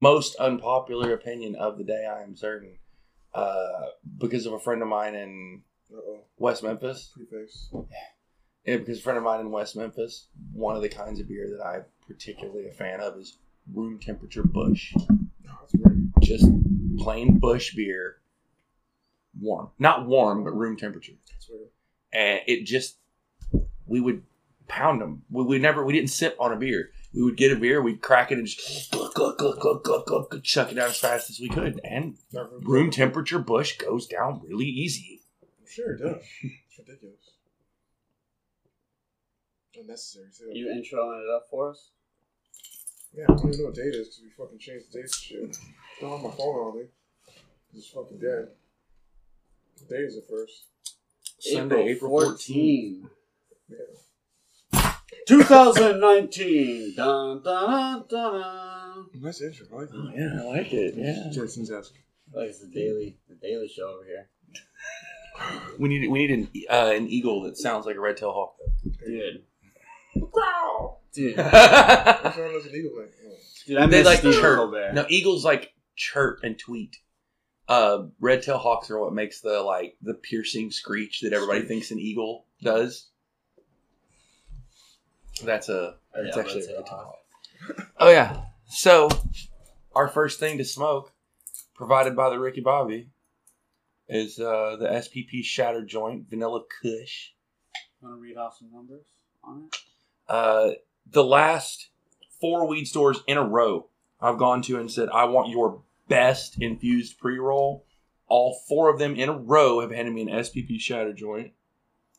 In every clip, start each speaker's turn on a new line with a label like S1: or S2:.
S1: most unpopular opinion of the day. I am certain, uh, because of a friend of mine in
S2: Uh oh.
S1: West Memphis.
S2: Preface.
S1: Yeah, because a friend of mine in West Memphis, one of the kinds of beer that I'm particularly a fan of is room temperature Busch.
S2: No.
S1: Just plain Busch beer, warm, not warm, but room temperature.
S2: That's weird.
S1: and it just we would pound them. We, we never we didn't sip on a beer. We would get a beer, we'd crack it and just glug, glug, glug, glug, glug, glug, glug, chuck it out as fast as we could. And room temperature Busch goes down really easy.
S2: I'm sure it does. It's ridiculous. Unnecessary too.
S3: You introing it up for us?
S2: Yeah, I don't even know what date it is because we fucking changed the dates and shit. Don't have my phone on me. It's fucking dead. What day is it first?
S1: Sunday, April 14th.
S2: Yeah.
S3: 2019. Dun, dun, dun, dun.
S2: Nice intro. I like that.
S1: Yeah, I like it. Yeah.
S2: Jason's asking.
S3: Like it's the daily, the daily show over here,
S1: We need we need an uh, an eagle that sounds like a red tail hawk.
S3: dude.
S2: Wow.
S3: Dude,
S2: What's wrong with an eagle thing? Oh.
S3: dude, I
S1: they like
S3: Steve
S1: chirp.
S3: Bear.
S1: No, eagles like chirp and tweet. Uh, red tail hawks are what makes the like the piercing screech that everybody thinks an eagle does. That's a
S3: Oh,
S1: that's
S3: yeah,
S1: actually
S3: Red
S1: a red
S3: Tail
S1: tail. Oh yeah. So our first thing to smoke, provided by the Ricky Bobby, is uh, the SPP Shatter Joint Vanilla Kush.
S3: Want to read off some numbers on it?
S1: uh, the last four weed stores in a row I've gone to and said, I want your best infused pre roll. All four of them in a row have handed me an SPP shatter joint,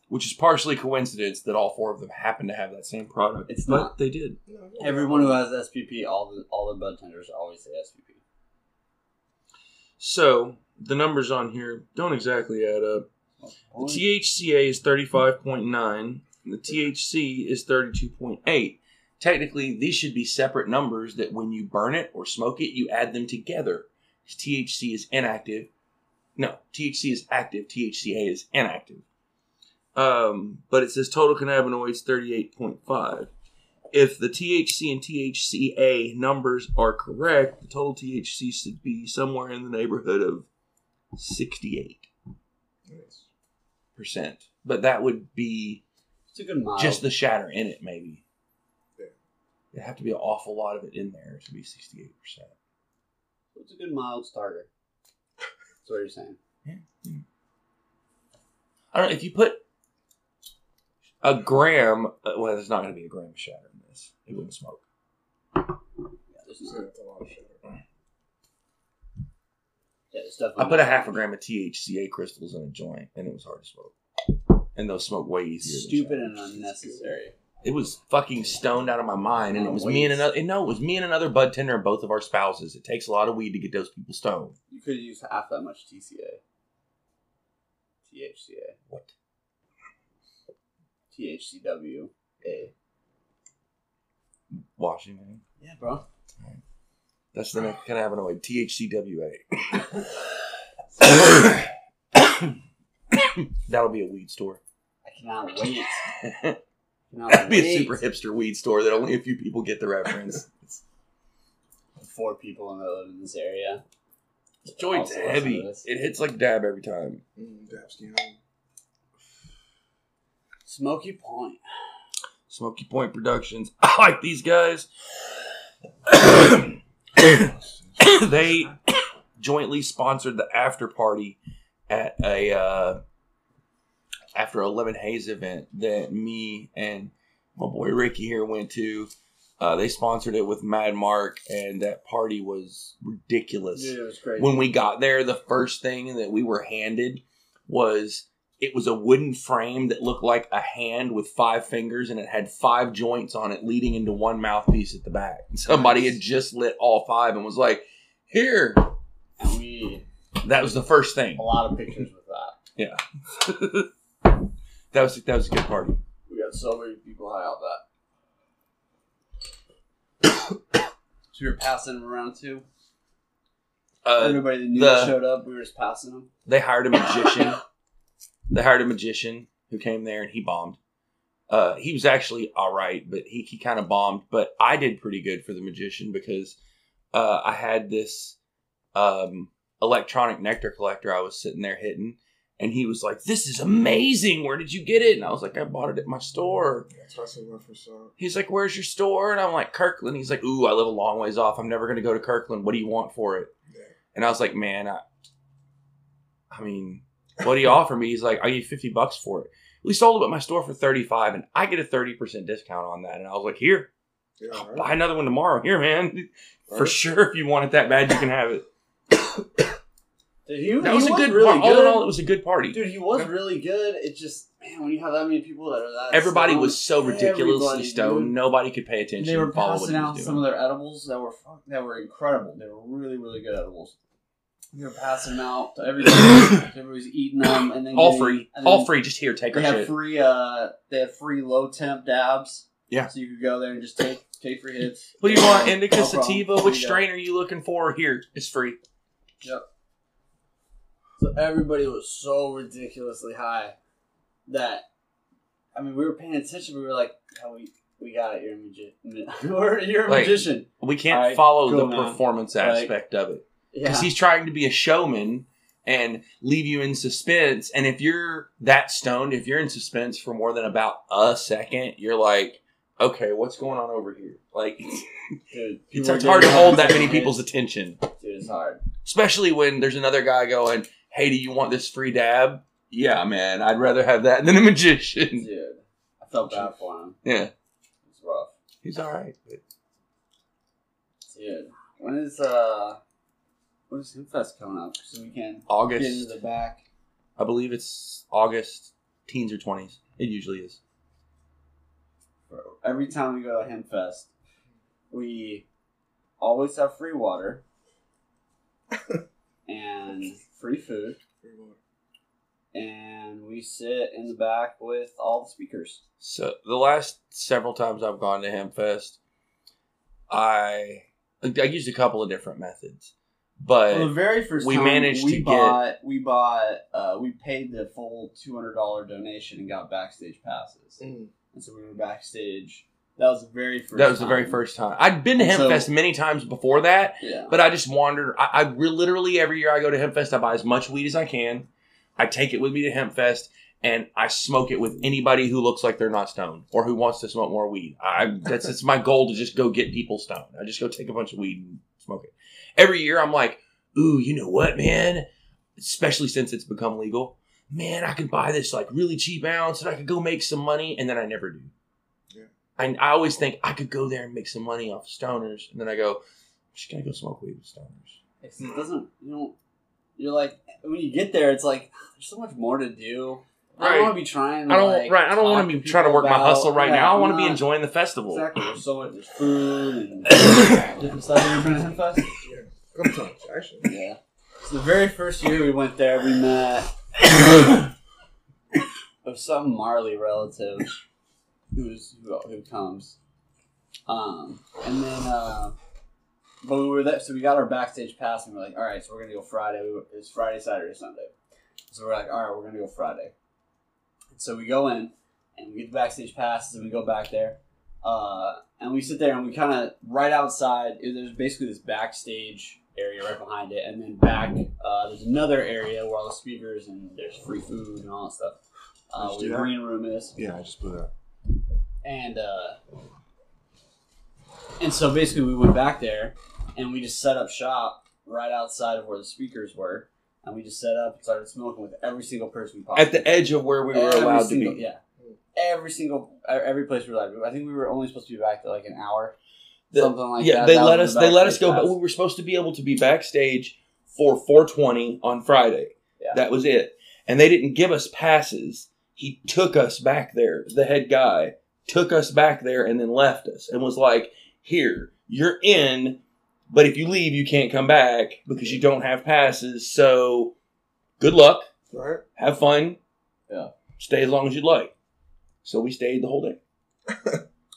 S1: which is partially coincidence that all four of them happen to have that same product.
S3: It's
S1: but
S3: not.
S1: they did.
S2: No, no,
S3: Everyone who has SPP, all the all the bud tenders always say SPP.
S1: So the numbers on here don't exactly add up. The THCA is 35.9. The THC is 32.8. Technically, these should be separate numbers that when you burn it or smoke it, you add them together. THC is inactive. No, THC is active. THCA is inactive. Um, but it says total cannabinoids 38.5. If the THC and THCA numbers are correct, the total THC should be somewhere in the neighborhood of 68 percent. But that would be
S3: It's a good mild.
S1: just the shatter in it, maybe.
S2: Yeah.
S1: There'd have to be an awful lot of it in there to be sixty-eight percent.
S3: it's a good mild starter. That's what you're saying. Yeah.
S1: I don't know if you put a gram. uh, Well, there's not going to be a gram of shatter in this. It wouldn't smoke.
S3: Yeah, not,
S2: that's a lot of shit.
S3: yeah, there's definitely.
S1: I put a half a gram of THCA crystals in a joint, and it was hard to smoke. And those smoke way easier.
S3: Stupid
S1: shatter.
S3: and unnecessary.
S1: It was fucking stoned out of my mind, and it was me and another. and No, it was me and another bud tender, and both of our spouses. It takes a lot of weed to get those people stoned.
S3: You could use half that much TCA. THCA.
S1: What?
S3: THCW. A.
S1: Washington.
S3: Yeah, bro.
S1: That's the next kind of cannabinoid, THCWA. That'll be a weed store.
S3: I cannot wait. Cannot
S1: That'd be a super hipster weed store that only a few people get the reference. It's-
S3: Four people in that live in this area.
S1: This joint's heavy. It hits like dab every time.
S2: Mm, Dabsky
S3: Smoky Point.
S1: Smoky Point Productions. I like these guys. they jointly sponsored the after party at a uh, after a lemon haze event that me and my boy Ricky here went to. Uh, they sponsored it with Mad Mark, and that party was ridiculous
S3: Dude, it was crazy.
S1: when we got there, the first thing that we were handed was it was a wooden frame that looked like a hand with five fingers and it had five joints on it leading into one mouthpiece at the back. And somebody had just lit all five and was like, Here.
S3: we
S1: That was the first thing.
S3: a lot of pictures with that. Yeah.
S1: that was that was a good party.
S3: We got so many people high out that. so we were passing them around too.
S1: Uh,
S3: Everybody that knew
S1: the-
S3: that showed up, we were just passing them.
S1: they hired a magician. they hired a magician who came there and he bombed. Uh, he was actually all right, but he, he kind of bombed. But I did pretty good for the magician because uh, I had this um, electronic nectar collector I was sitting there hitting, and he was like, "This is amazing. Where did you get it?" And I was like, "I bought it at my store."
S2: That's why I said my first song.
S1: He's like, "Where's your store?" And I'm like, "Kirkland." He's like, "Ooh, I live a long ways off. I'm never gonna go to Kirkland. What do you want for it?"
S2: Yeah.
S1: And I was like, "Man, I, I mean, what do you offer me?" He's like, "I'll give you fifty bucks for it." We sold it at my store for thirty five, and I get a thirty percent discount on that. And I was like, "Here,
S2: Yeah, right.
S1: buy another one tomorrow. Here, man, for sure. If you want it that bad, you can have it."
S3: Dude, he,
S1: That
S3: he
S1: was a good.
S3: really
S1: all
S3: good.
S1: in all, it was a good party.
S3: Dude, he was really good. It just man, when you have that many people that are that
S1: Everybody
S3: stoned,
S1: was so ridiculously stoned.
S3: dude.
S1: Nobody could pay attention.
S3: They were
S1: and follow what
S3: passing
S1: he
S3: out
S1: was
S3: some of their edibles that were that were incredible. They were really really good edibles. They were passing them out to everybody. everybody was eating them, and then
S1: all
S3: getting-
S1: free,
S3: and
S1: all free. Just here, take
S3: They
S1: our
S3: had
S1: shit.
S3: free. Uh, they have free low temp dabs.
S1: Yeah.
S3: So you could go there and just take take free hits.
S1: What do you want? Indica,
S3: No
S1: sativa?
S3: There
S1: Which
S3: you go.
S1: strain are you looking for? Here, it's free. Yep.
S3: So everybody was so ridiculously high that I mean we were paying attention. We were like, oh, we we got it. You're a magician. We're- You're a
S1: Like,
S3: magician.
S1: We can't
S3: Alright,
S1: follow
S3: go,
S1: the
S3: man.
S1: performance
S3: Like,
S1: aspect of it
S3: Yeah.
S1: because he's trying to be a showman and leave you in suspense. And if you're that stoned, if you're in suspense for more than about a second, you're like, okay, what's going on over here? Like,
S3: Dude,
S1: it's, it's hard to hold that many people's attention,
S3: Dude, it's hard.
S1: especially when there's another guy going, "Hey, do you want this free dab?" Yeah, man, I'd rather have that than a magician.
S3: Dude, I felt bad for him.
S1: Yeah,
S3: It's rough.
S1: he's all right.
S3: Dude, when is uh, when is Hempfest coming up? So we can get into the back.
S1: I believe it's August, teens or twenties. It usually is.
S3: Every time we go to Hempfest, we always have free water and free food, and we sit in the back with all the speakers.
S1: So the last several times I've gone to Hempfest, I I used a couple of different methods, but
S3: Well, the very first
S1: we
S3: time
S1: managed
S3: we
S1: to get-
S3: bought, we bought, uh, we paid the full two hundred dollar donation and got backstage passes,
S2: Mm.
S3: and so we were backstage. That was the very first.
S1: that was the very first time. I'd been to
S3: And so-
S1: Hempfest many times before that,
S3: Yeah.
S1: but I just wandered. I, I re- literally every year I go to Hempfest, I buy as much weed as I can. I take it with me to Hempfest. And I smoke it with anybody who looks like they're not stoned or who wants to smoke more weed. I that's it's my goal to just go get people stoned. I just go take a bunch of weed and smoke it. Every year I'm like, ooh, you know what, man? Especially since it's become legal. Man, I could buy this like really cheap ounce and I could go make some money, and then I never do.
S2: Yeah.
S1: I, I always think I could go there and make some money off of stoners, and then I go, I'm just gonna go smoke weed with stoners.
S3: It doesn't. You don't. You're like when you get there, it's like there's so much more to do. I don't want to be trying. To
S1: I don't
S3: like,
S1: right. I don't want to be trying to work my hustle right
S3: Yeah,
S1: now. I want to be enjoying the festival.
S3: Exactly. There's so much. There's food and different stuff. Have you been to Hempfest?
S2: Yeah, couple times actually.
S3: Yeah. So the very first year we went there, we met of some Marley relative who's who, who comes. Um, and then, uh, but we were there, so we got our backstage pass, and we're like, all right, so we're gonna go Friday. We were- It's Friday, Saturday, Sunday. So we're like, all right, we're gonna go Friday. And so we go in, and we get the backstage passes, and we go back there. Uh, and we sit there, and we kind of right outside. There's basically this backstage area right behind it, and then back uh, there's another area where all the speakers and there's free food and all that stuff. Uh, where the
S2: that?
S3: green room is
S2: Yeah, I just blew that.
S3: and uh, and so basically we went back there and we just set up shop right outside of where the speakers were, and we just set up and started smoking with every single person we possibly
S1: At the edge of where we were
S3: Every
S1: allowed
S3: single-
S1: to be.
S3: Yeah, every single every place we were allowed. I think we were only supposed to be back to like an hour,
S1: The-
S3: something like
S1: yeah,
S3: that.
S1: they
S3: That
S1: let us.
S3: the
S1: They let us
S3: backstage
S1: go, but we were supposed to be able to be backstage for 420 on Friday.
S3: Yeah.
S1: That was it, and they didn't give us passes. He took us back there. The head guy took us back there and then left us and was like, "Here, you're in, but if you leave, you can't come back because you don't have passes. So, good luck.
S2: Right?
S1: Have fun.
S3: Yeah.
S1: Stay as long as you'd like." So we stayed the whole day.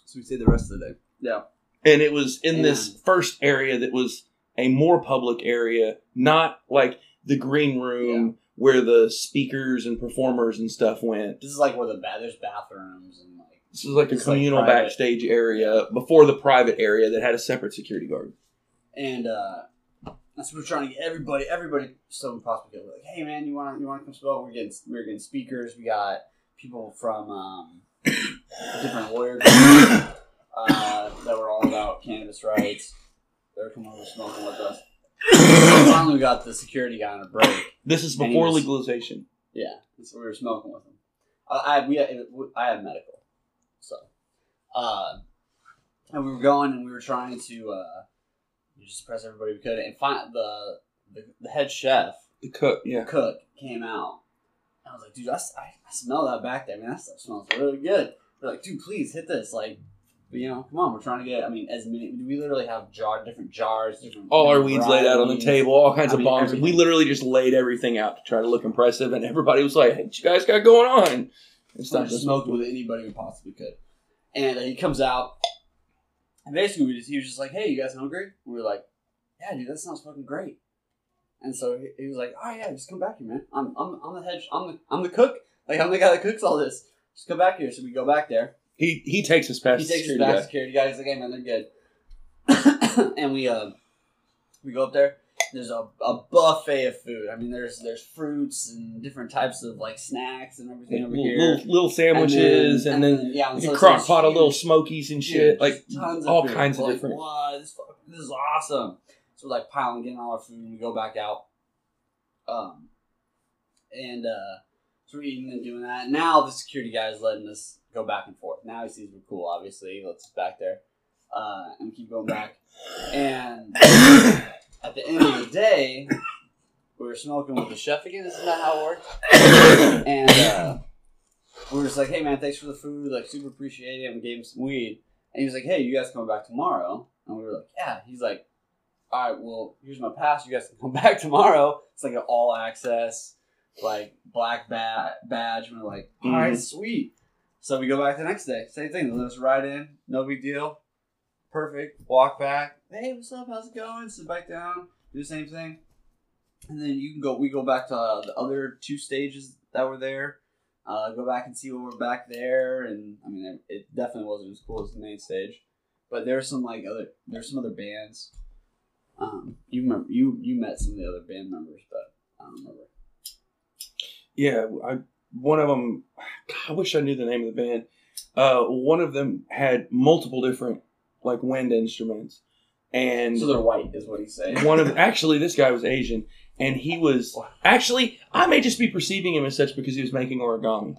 S3: so we stayed the rest of the day. Yeah,
S1: and it was in this first area that was a more public area, not like the green room where the speakers and performers and stuff went.
S3: this is like where the ba- there's bathrooms and like
S1: This is like a
S3: like
S1: communal
S3: private.
S1: backstage area before the private area that had a separate security guard.
S3: and uh, that's what we're trying to get everybody, everybody, so possibly like, hey man, you want to you want to come smoke? We're getting we're getting speakers. We got people from um, different lawyer groups uh, that were all about cannabis rights. They were coming over smoking with us. Finally, we got the security guy on a break.
S1: This is before
S3: was-
S1: legalization.
S3: Yeah, so we were smoking with him. I, I we I have medical, so uh, and we were going and we were trying to uh, just press everybody we could and find the the, the head chef
S1: The cook, yeah.
S3: cook came out. I was like, dude, I smell that back there. Man, that stuff smells really good. They're like, dude, please hit this. Like, you know, come on, we're trying to get. I mean, as many. We literally have jar, different jars, different.
S1: All our weeds laid out on the table, all kinds
S3: I
S1: of
S3: mean,
S1: bombs.
S3: everything.
S1: We literally just laid everything out to try to look impressive, and everybody was like, "Hey, what you guys got going on?" And stuff.
S3: Just smoked with anybody we possibly could. And uh, he comes out, and basically we just, he was just like, "Hey, you guys hungry?" We were like, "Yeah, dude, that sounds fucking great." And so he, he was like, "Oh yeah, just come back here, man. I'm, I'm, I'm the head, I'm the, I'm the cook. Like I'm the guy that cooks all this. Just come back here." So we go back there.
S1: He he takes us past
S3: He takes us
S1: security
S3: back
S1: guy.
S3: security guy. He's like, "Hey man, they're good." and we uh, we go up there. There's a, a buffet of food. I mean, there's there's fruits and different types of like snacks and everything over
S1: Little,
S3: here.
S1: little, little sandwiches, and then,
S3: yeah,
S1: like
S3: so
S1: a
S3: it's
S1: crock pot of little smokies and shit, like
S3: tons of
S1: all
S3: food.
S1: kinds of
S3: We're
S1: different.
S3: Like, wow, this, this is awesome. So we're like piling in all our food, and we go back out. Um, and uh, so we're eating and doing that. Now the security guy is letting us go back and forth. Now he sees we're cool. Obviously, lets back there, uh, and we keep going back. And at the end of the day, we were smoking with the chef again. Isn't that how it works? And uh, we were just like, "Hey man, thanks for the food. Like, super appreciate it." And we gave him some weed. And he was like, "Hey, you guys coming back tomorrow?" And we were like, "Yeah." He's like, "All right, well, here's my pass. You guys can come back tomorrow." It's like an all access, like black ba- badge. And we're like, "All right, sweet." So we go back the next day. Same thing. They let us ride in. No big deal. Perfect. Walk back. Hey, what's up? How's it going? Sit back down. Do the same thing. And then you can go. We go back to uh, the other two stages that were there. Uh, go back and see what we're back there, and I mean, it, it definitely wasn't as cool as the main stage, but there's some like other there's some other bands. Um, you remember you you met some of the other band members, but I don't remember.
S1: Yeah, I one of them. I wish I knew the name of the band. Uh, one of them had multiple different like wind instruments, and
S3: So they're white, is what he's saying.
S1: one of actually this guy was Asian, and he was actually I may just be perceiving him as such because he was making origami,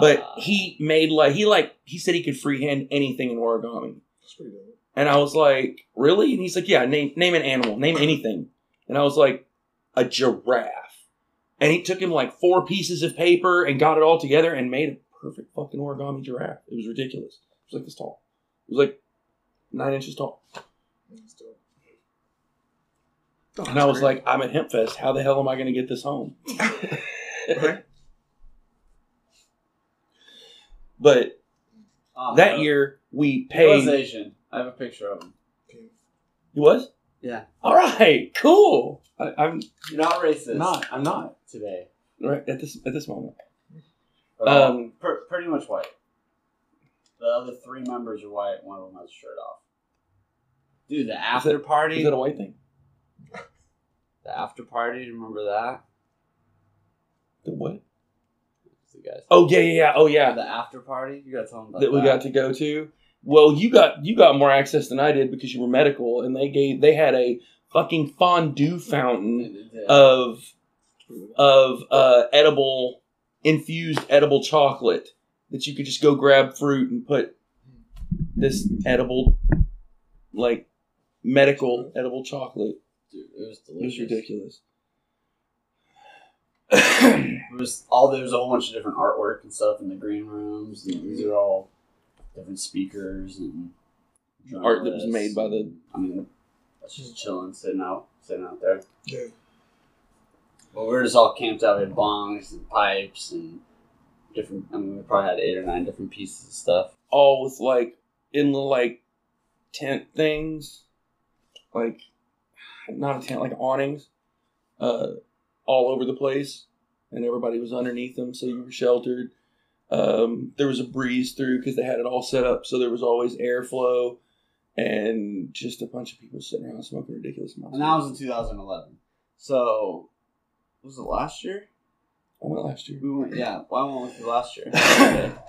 S1: but
S3: Uh,
S1: he made like he like he said he could freehand anything in origami,
S2: That's pretty dope.
S1: and I was like, really? And he's like, yeah, name name an animal, name anything, and I was like, a giraffe, and he took him like four pieces of paper and got it all together and made a perfect fucking origami giraffe. It was ridiculous. It was like this tall. It was like nine inches tall.
S2: That's dope.
S1: And I was like, I'm at Hempfest. How the hell am I going to get this home?
S2: Right?
S1: But
S3: uh,
S1: that year we
S3: he was
S1: paid.
S3: Asian. I have a picture of him.
S1: He was.
S3: Yeah.
S1: All right. Cool. I, I'm
S3: You're not racist.
S1: not. I'm not
S3: today.
S1: right at this at this moment.
S3: Uh,
S1: Um,
S3: per- pretty much white. The other three members are white. One of them has a shirt off. Dude, the after party.
S1: is that a white thing?
S3: the after party. Remember that?
S1: The what?
S3: The guys.
S1: Oh yeah, yeah, yeah. Oh yeah.
S3: The after party. You gotta tell them about
S1: that we got to go to. Well, you got you got more access than I did because you were medical, and they gave they had a fucking fondue fountain of of uh, edible infused edible chocolate that you could just go grab fruit and put this edible like medical edible chocolate.
S3: Dude, it was delicious.
S1: It was ridiculous.
S3: It was all there was a whole bunch of different artwork and stuff in the green rooms, and these are all different speakers and
S1: Art that was made by the
S3: I mean, that's just chilling, sitting out, sitting out there.
S2: Yeah.
S3: But we were just all camped out with bongs and pipes and different. I mean, we probably had eight or nine different pieces of stuff.
S1: all with like in the like tent things, like not a tent, like awnings, uh, all over the place, and everybody was underneath them, so you were sheltered. Um, there was a breeze through because they had it all set up, so there was always airflow, and just a bunch of people sitting around smoking ridiculous amounts.
S3: And that was in 2011. So, was it last year?
S1: I went last year.
S3: We went, yeah. Why went with you last year?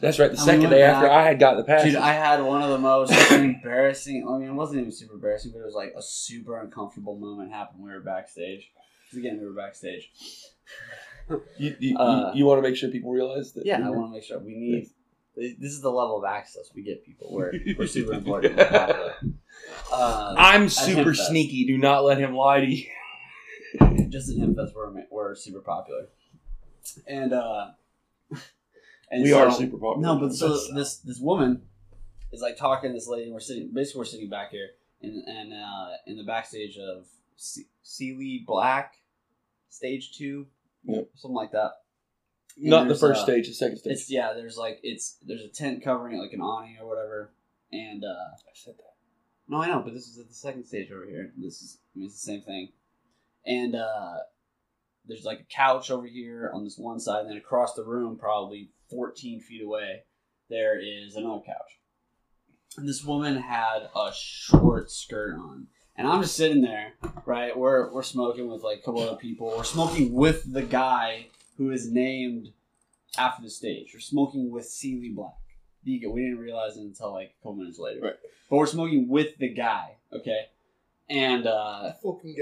S1: That's right. The
S3: And
S1: second
S3: went
S1: day after I had got the pass.
S3: Dude, I had one of the most embarrassing. I mean, it wasn't even super embarrassing, but it was like a super uncomfortable moment happened. when We were backstage. Again, we were backstage.
S1: You, you,
S3: Uh,
S1: you, you want to make sure people realize that.
S3: Yeah, I want to make sure we need. This is the level of access we get people. We're, we're super important. We're popular. Uh,
S1: I'm super sneaky. Do not let him lie to you.
S3: just at Hempfest, we're, we're super popular. And, uh, and
S1: we
S3: so-
S1: are super popular.
S3: No, but so
S1: That's-
S3: this this woman is like talking to this lady. and We're sitting basically we're sitting back here and and uh, in the backstage of C- Sealy Black, stage two,
S1: Yep.
S3: something like that. And
S1: not the first
S3: uh,
S1: stage, the second stage.
S3: It's yeah. There's like it's there's a tent covering it like an awning or whatever. And uh,
S1: I said that.
S3: no, I know, but this is at the second stage over here. This is I mean it's the same thing. And uh, there's like a couch over here on this one side, and then across the room, probably 14 feet away, there is another couch. And this woman had a short skirt on. And I'm just sitting there, right? We're, we're smoking with like a couple other people. We're smoking with the guy who is named after the stage. We're smoking with Sealy Black. We didn't realize it until like a couple minutes later.
S1: Right.
S3: But we're smoking with the guy, okay? And uh,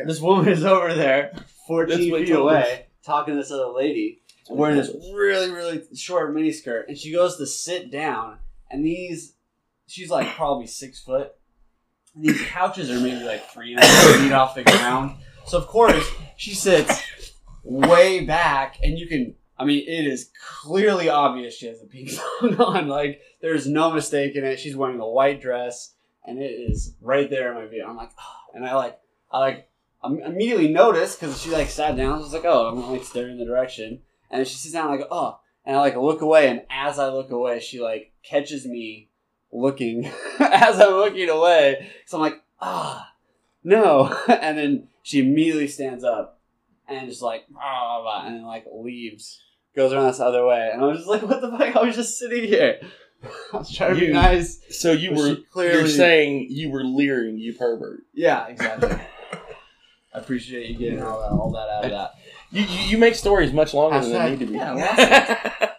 S3: this woman is over there, 14
S1: That's what
S3: feet
S1: told
S3: away, talking to this other lady,
S1: That's what he
S3: wearing this really, really short mini skirt. And she goes to sit down, and these, she's like probably six foot. These couches are maybe like three and a half feet off the ground. So, of course, she sits way back, and you can, I mean, it is clearly obvious she has a pink song on. Like, there's no mistake in it. She's wearing a white dress, and it is right there in my view. I'm like, oh. and I like, I like, I immediately noticed because she like sat down. I was like, oh, I'm like staring in the direction, and she sits down. Go, oh, and I like look away, and as I look away, she like catches me looking as I'm looking away. So I'm like, ah, no, and then she immediately stands up and just like, ah, blah, and then like leaves, goes around this other way, and I was just like, what the fuck? I was just sitting here. I was trying to be nice.
S1: So you were
S3: clearly,
S1: you're saying you were leering, you pervert.
S3: yeah, exactly. I appreciate you getting all that, all that out of that.
S1: You, you, you make stories much longer than they need to be.
S3: yeah,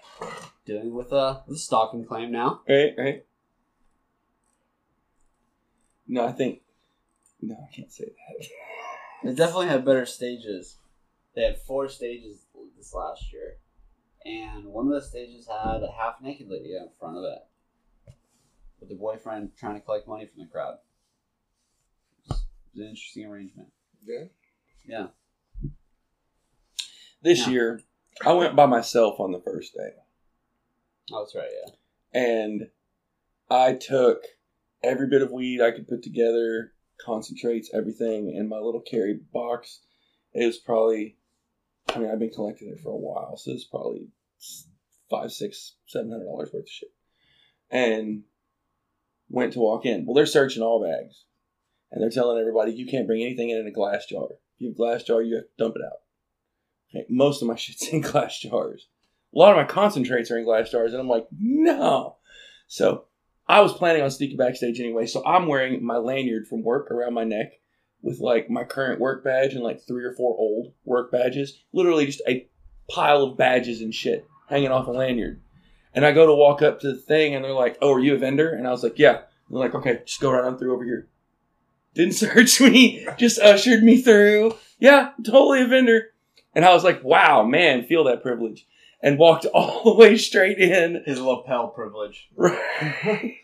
S3: Dealing with with a stalking claim now.
S1: right, right. No, I think. No, I can't say that.
S3: They definitely had better stages. They had four stages this last year, and one of the stages had a half naked lady in front of it, with the boyfriend trying to collect money from the crowd. It was an interesting arrangement.
S2: Yeah.
S3: Yeah.
S1: This
S3: Yeah.
S1: year, I went by myself on the first day.
S3: Oh, that's right. Yeah.
S1: and I took every bit of weed I could put together, concentrates, everything in my little carry box. It was probably, I mean, I've been collecting it for a while, so it's probably five, six, seven hundred dollars worth of shit. And went to walk in. Well, they're searching all bags, and they're telling everybody you can't bring anything in in a glass jar. If you have a glass jar, you have to dump it out. Okay, most of my shit's in glass jars a lot of my concentrates are in glass jars, and I'm like, no. So I was planning on sneaking backstage anyway, so I'm wearing my lanyard from work around my neck with like my current work badge and like three or four old work badges. Literally just a pile of badges and shit hanging off a lanyard. And I go to walk up to the thing, and they're like, "Oh, are you a vendor?" And I was like, "Yeah." And they're like, "Okay, just go right on through over here." Didn't search me, just ushered me through. Yeah, totally a vendor. And I was like, "Wow, man, feel that privilege." And walked all the way straight in.
S3: His lapel privilege.
S1: Right.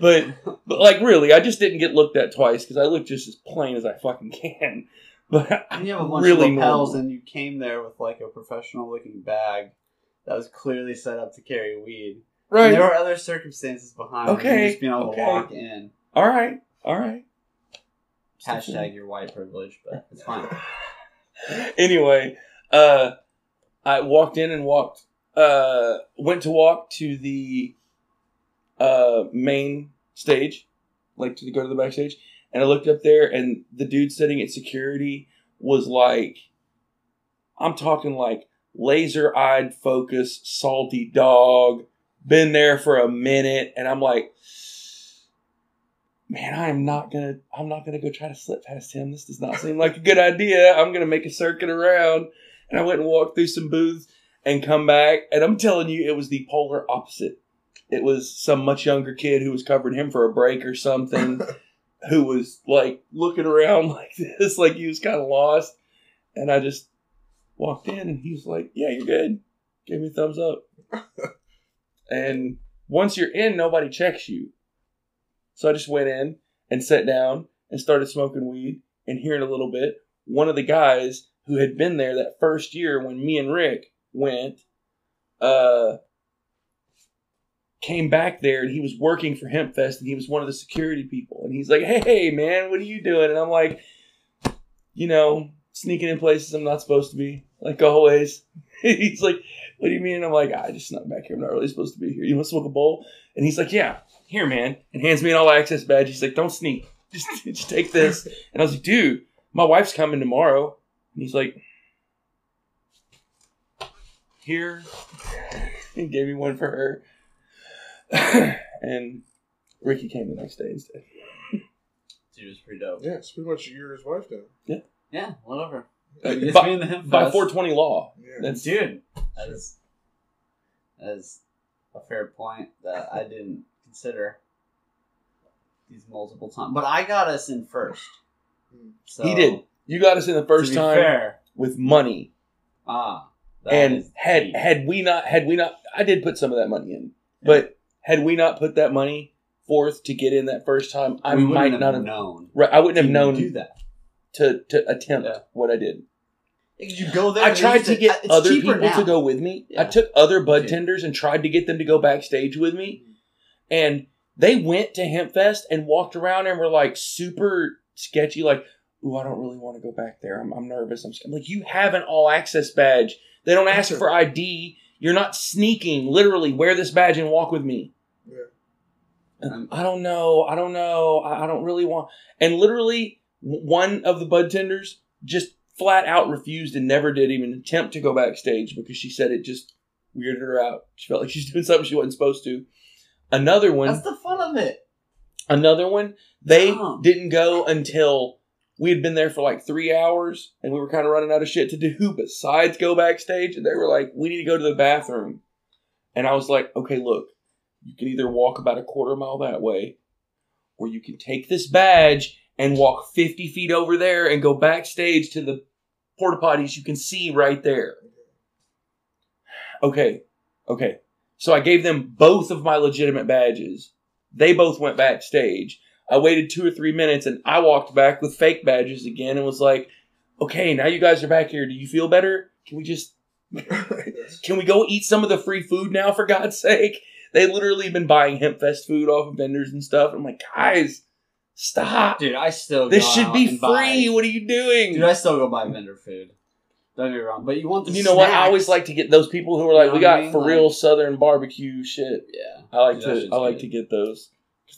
S1: but, but like, really, I just didn't get looked at twice because I look just as plain as I fucking can. But
S3: And you have a bunch
S1: really
S3: of lapels,
S1: normal.
S3: and you came there with like a professional looking bag that was clearly set up to carry weed. And
S1: right.
S3: there were other circumstances behind it.
S1: Okay,
S3: You just being able
S1: okay.
S3: to walk in.
S1: All right. All right.
S3: Hashtag your white privilege, but it's fine.
S1: anyway, uh, I walked in and walked, uh, went to walk to the uh, main stage, like to go to the backstage, and I looked up there, and the dude sitting at security was like, I'm talking like laser eyed focus, salty dog, been there for a minute, and I'm like, man, I am not gonna, I'm not gonna go try to slip past him. This does not seem like a good idea. I'm gonna make a circuit around. And I went and walked through some booths and come back. And I'm telling you, it was the polar opposite. It was some much younger kid who was covering him for a break or something, who was like looking around like this, like he was kind of lost. And I just walked in and he was like, Yeah, you're good. Gave me a thumbs up. and once you're in, nobody checks you. So I just went in and sat down and started smoking weed. And here in a little bit, one of the guys who had been there that first year when me and Rick went, uh, came back there and he was working for Hempfest and he was one of the security people. And he's like, Hey, man, what are you doing? And I'm like, You know, sneaking in places I'm not supposed to be, like always. he's like, What do you mean? And I'm like, I just snuck back here. I'm not really supposed to be here. You want to smoke a bowl? And he's like, Yeah, here, man. And hands me an all access badge. He's like, Don't sneak. Just, just take this. And I was like, Dude, my wife's coming tomorrow. And he's like, Here. He gave me one for her. and Ricky came the next day instead.
S3: Dude, it was pretty dope.
S2: Yeah, it's pretty much you're his wife now.
S3: Yeah, Yeah, whatever.
S1: Uh,
S3: It's
S1: by,
S3: me and the
S1: by 420 law.
S2: Yeah.
S1: That's
S3: Dude, that is that is a fair point that I didn't consider these multiple times. But I got us in first.
S2: Hmm.
S3: So,
S1: he did. You got us in the first time
S3: fair,
S1: with money,
S3: ah,
S1: and had
S3: key.
S1: had we not had we not, I did put some of that money in, but had we not put that money forth to get in that first time, I
S3: we
S1: might
S3: wouldn't have known.
S1: Right, I wouldn't have known
S3: do that.
S1: to to attempt
S3: Yeah.
S1: what I did.
S3: You go there.
S1: I tried to get
S3: it's
S1: other people
S3: now.
S1: to go with me. I took other bud tenders and tried to get them to go backstage with me. And they went to Hempfest and walked around and were like super sketchy, like, ooh, I don't really want to go back there. I'm, I'm nervous. I'm. I'm like, you have an all access badge. They don't ask for ID. You're not sneaking. Literally, wear this badge and walk with me.
S2: Yeah.
S1: And I don't know. I don't know. I, I don't really want. And literally, one of the bud tenders just flat out refused and never did even attempt to go backstage because she said it just weirded her out. She felt like she's doing something she wasn't supposed to. Another one,
S3: That's the fun of it.
S1: another one, they
S3: Dumb.
S1: didn't go until we had been there for like three hours and we were kind of running out of shit to do besides go backstage. And they were like, we need to go to the bathroom. And I was like, okay, look, you can either walk about a quarter mile that way or you can take this badge and walk 50 feet over there and go backstage to the porta potties you can see right there. Okay, okay. So I gave them both of my legitimate badges. They both went backstage. I waited two or three minutes and I walked back with fake badges again and was like, okay, now you guys are back here. Do you feel better? Can we just, can we go eat some of the free food now for God's sake? They literally been buying Hempfest food off of vendors and stuff. I'm like, guys, stop.
S3: Dude, I still
S1: this should be free.
S3: buy-
S1: What are you doing?
S3: Dude, I still go buy vendor food. Don't get me wrong, but you want the
S1: you know what? I always like to get those people who are like,
S3: You know
S1: we
S3: what I
S1: got
S3: mean?
S1: for
S3: Like-
S1: real Southern barbecue shit.
S3: Yeah,
S1: I like to, I like
S3: good.
S1: to get those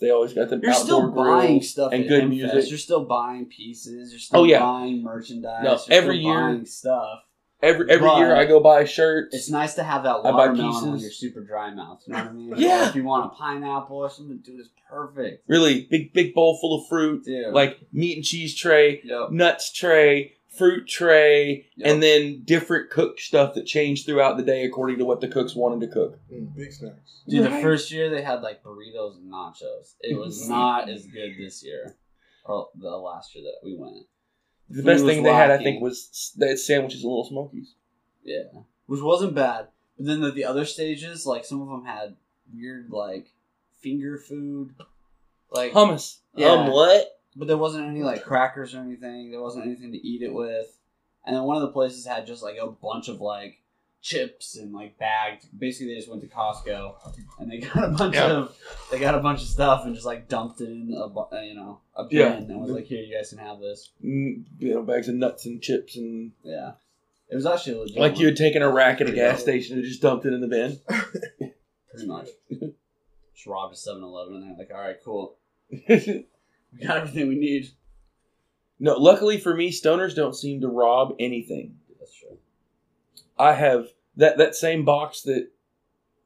S1: they always got them
S3: You're still buying stuff
S1: and good music.
S3: You're still buying pieces. You're still
S1: Oh, yeah.
S3: buying merchandise.
S1: No, every year-
S3: buying stuff.
S1: Every every
S3: But
S1: year I go buy shirts.
S3: It's nice to have that
S1: I buy
S3: watermelon when
S1: pieces.
S3: you're super dry mouth. You know what I mean?
S1: Yeah.
S3: Or if you want a pineapple or something, dude, it's perfect.
S1: really big big bowl full of fruit,
S3: Dude.
S1: like meat and cheese tray,
S3: Yep.
S1: nuts tray, fruit tray,
S3: Yep.
S1: and then different cook stuff that changed throughout the day according to what the cooks wanted to cook.
S2: Mm, big snacks.
S3: Dude, the first year they had like burritos and nachos. It was not as good this year. Or the last year that we went.
S1: The
S3: Food
S1: best thing they had, I think, was s- they had sandwiches and little smokies.
S3: Yeah. Which wasn't bad. But then the, the other stages, like some of them had weird like finger food. Like
S1: Hummus.
S3: Yeah.
S1: Um, what?
S3: But there wasn't any like crackers or anything. There wasn't anything to eat it with. And then one of the places had just like a bunch of like chips and like bagged. Basically, they just went to Costco and they got a bunch of they got a bunch of stuff and just like dumped it in a uh, you know a bin
S1: Yeah.
S3: and was like, here, you guys can have this.
S1: Mm, you know, bags of nuts and chips and
S3: Yeah, it was actually legit.
S1: like you had taken a rack at a gas station and just dumped it in the bin.
S3: pretty much. Just robbed a 7-Eleven and they're like, all right, cool, we got everything we need.
S1: no, luckily for me, stoners don't seem to rob anything.
S3: That's true.
S1: I have that that same box that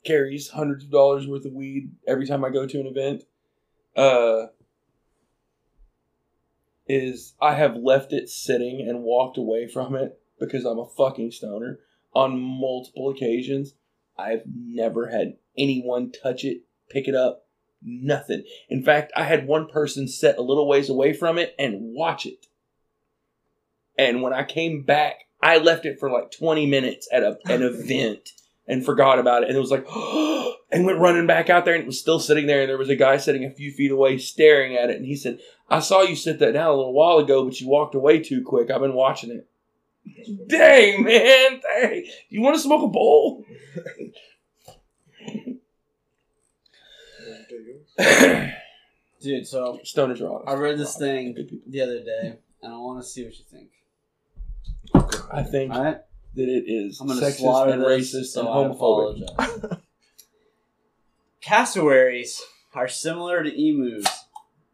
S1: carries hundreds of dollars worth of weed every time I go to an event. Uh, is I have left it sitting and walked away from it because I'm a fucking stoner on multiple occasions. I've never had anyone touch it, pick it up, nothing. In fact, I had one person sit a little ways away from it and watch it. And when I came back, I left it for like 20 minutes at a, an event and forgot about it. And it was like, and went running back out there and it was still sitting there. And there was a guy sitting a few feet away staring at it. And he said, I saw you sit that down a little while ago, but you walked away too quick. I've been watching it. Dang, man. Dang. You want to smoke a bowl?
S2: Ridiculous.
S3: Dude, so
S1: Stoners are honest.
S3: I read this thing the other day, and I want to see what you think.
S1: I think
S3: All right,
S1: that it is
S3: I'm gonna
S1: sexist
S3: slaughter
S1: and
S3: this,
S1: racist
S3: so
S1: and
S3: I
S1: homophobic.
S3: apologize. Cassowaries are similar to emus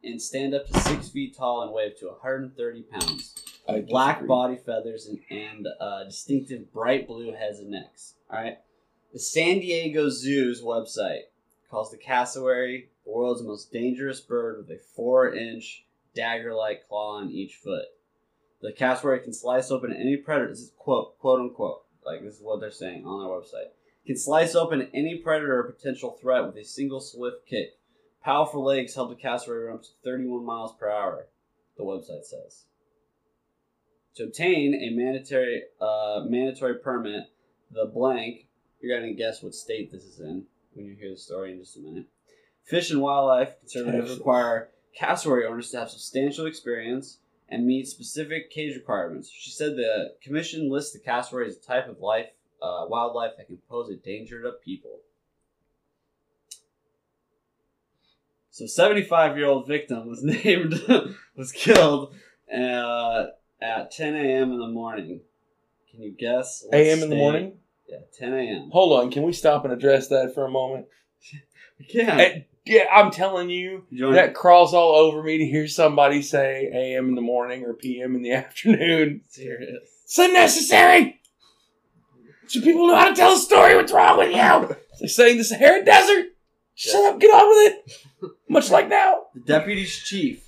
S3: and stand up to six feet tall and weigh up to 130 pounds.
S1: I
S3: black
S1: disagree.
S3: body feathers and, and uh, distinctive bright blue heads and necks. All right. The San Diego Zoo's website calls the cassowary the world's most dangerous bird with a four-inch dagger-like claw on each foot. The cassowary can slice open any predator. This is quote quote unquote. Like this is what they're saying on their website. Can slice open any predator or potential threat with a single swift kick. Powerful legs help the cassowary run up to 31 miles per hour. The website says. To obtain a mandatory uh, mandatory permit, the blank, you're gonna guess what state this is in when you hear the story in just a minute. Fish and Wildlife Conservatives
S1: Texas.
S3: require cassowary owners to have substantial experience and meet specific cage requirements. She said the commission lists the cassowary as a type of life, uh, wildlife that can pose a danger to people. So, 75 year old victim was named, was killed uh, at 10 a.m. in the morning. Can you guess?
S1: AM in the morning?
S3: Yeah, 10 a.m.
S1: Hold on, can we stop and address that for a moment?
S3: Yeah.
S1: Eh, yeah, I'm telling you,
S3: You wanna-
S1: that crawls all over me to hear somebody say AM in the morning or PM in the afternoon.
S3: Serious.
S1: It's unnecessary! So people know how to tell a story. What's wrong with you? It's like saying the Sahara Desert. Shut up, get on with it. Much like now.
S3: The deputy's chief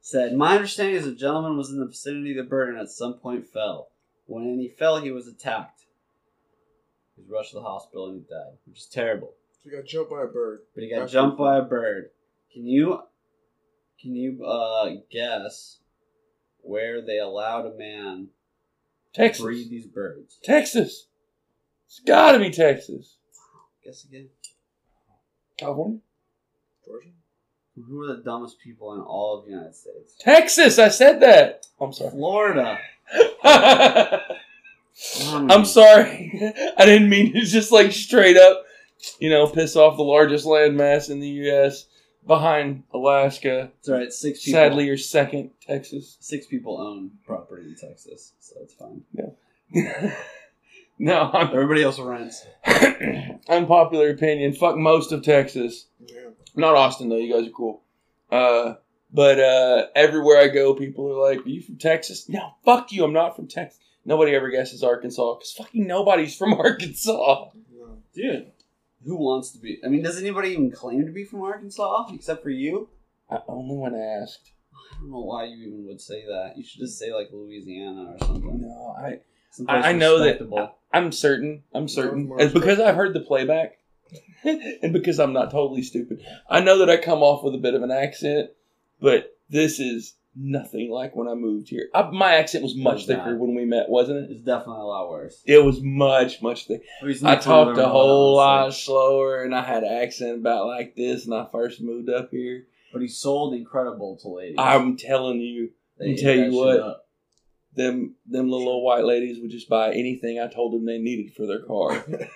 S3: said, My understanding is the gentleman was in the vicinity of the bird and at some point fell. When he fell, he was attacked. He was rushed to the hospital and he died, which is terrible.
S2: So you got jumped by a bird.
S3: But he got
S2: That's
S3: jumped
S2: pretty
S3: by a bird. Can you can you uh, guess where they allowed a man to
S1: Texas.
S3: breed these birds?
S1: Texas. It's gotta be Texas.
S3: Guess again.
S1: California?
S2: Georgia?
S3: Who are the dumbest people in all of the United States?
S1: Texas, I said that. I'm sorry.
S3: Florida.
S1: I'm sorry. I didn't mean to just like straight up, you know, piss off the largest landmass in the U.S. behind Alaska.
S3: It's all right. Six people.
S1: Sadly, you're second, Texas.
S3: six people own property in Texas, so it's fine. Yeah.
S1: no, I'm,
S3: Everybody else rents.
S1: unpopular opinion. Fuck most of Texas.
S2: Yeah.
S1: Not Austin though. You guys are cool. Uh, but uh, everywhere I go, people are like, "Are you from Texas?" No, fuck you. I'm not from Texas. Nobody ever guesses Arkansas because fucking nobody's from Arkansas.
S2: No.
S3: Dude, who wants to be? I mean, does anybody even claim to be from Arkansas except for you?
S1: I only when asked.
S3: I don't know why you even would say that. You should just say like Louisiana or something.
S1: No, I
S3: Someplace
S1: I know that-
S3: respectable.
S1: I'm certain. I'm certain.
S2: North
S1: It's
S2: Marshall.
S1: because I've heard the playback, and because I'm not totally stupid. I know that I come off with a bit of an accent, but this is nothing like when I moved here. I, my accent was much
S3: was
S1: thicker
S3: not.
S1: when we met, wasn't it?
S3: It's definitely a lot worse.
S1: It was much, much thicker. I talked a whole lot
S3: like-
S1: slower, and I had an accent about like this when I first moved up here.
S3: But he sold incredible to ladies.
S1: I'm telling you,
S3: They
S1: tell you what.
S3: up.
S1: them them little old white ladies would just buy anything I told them they needed for their car.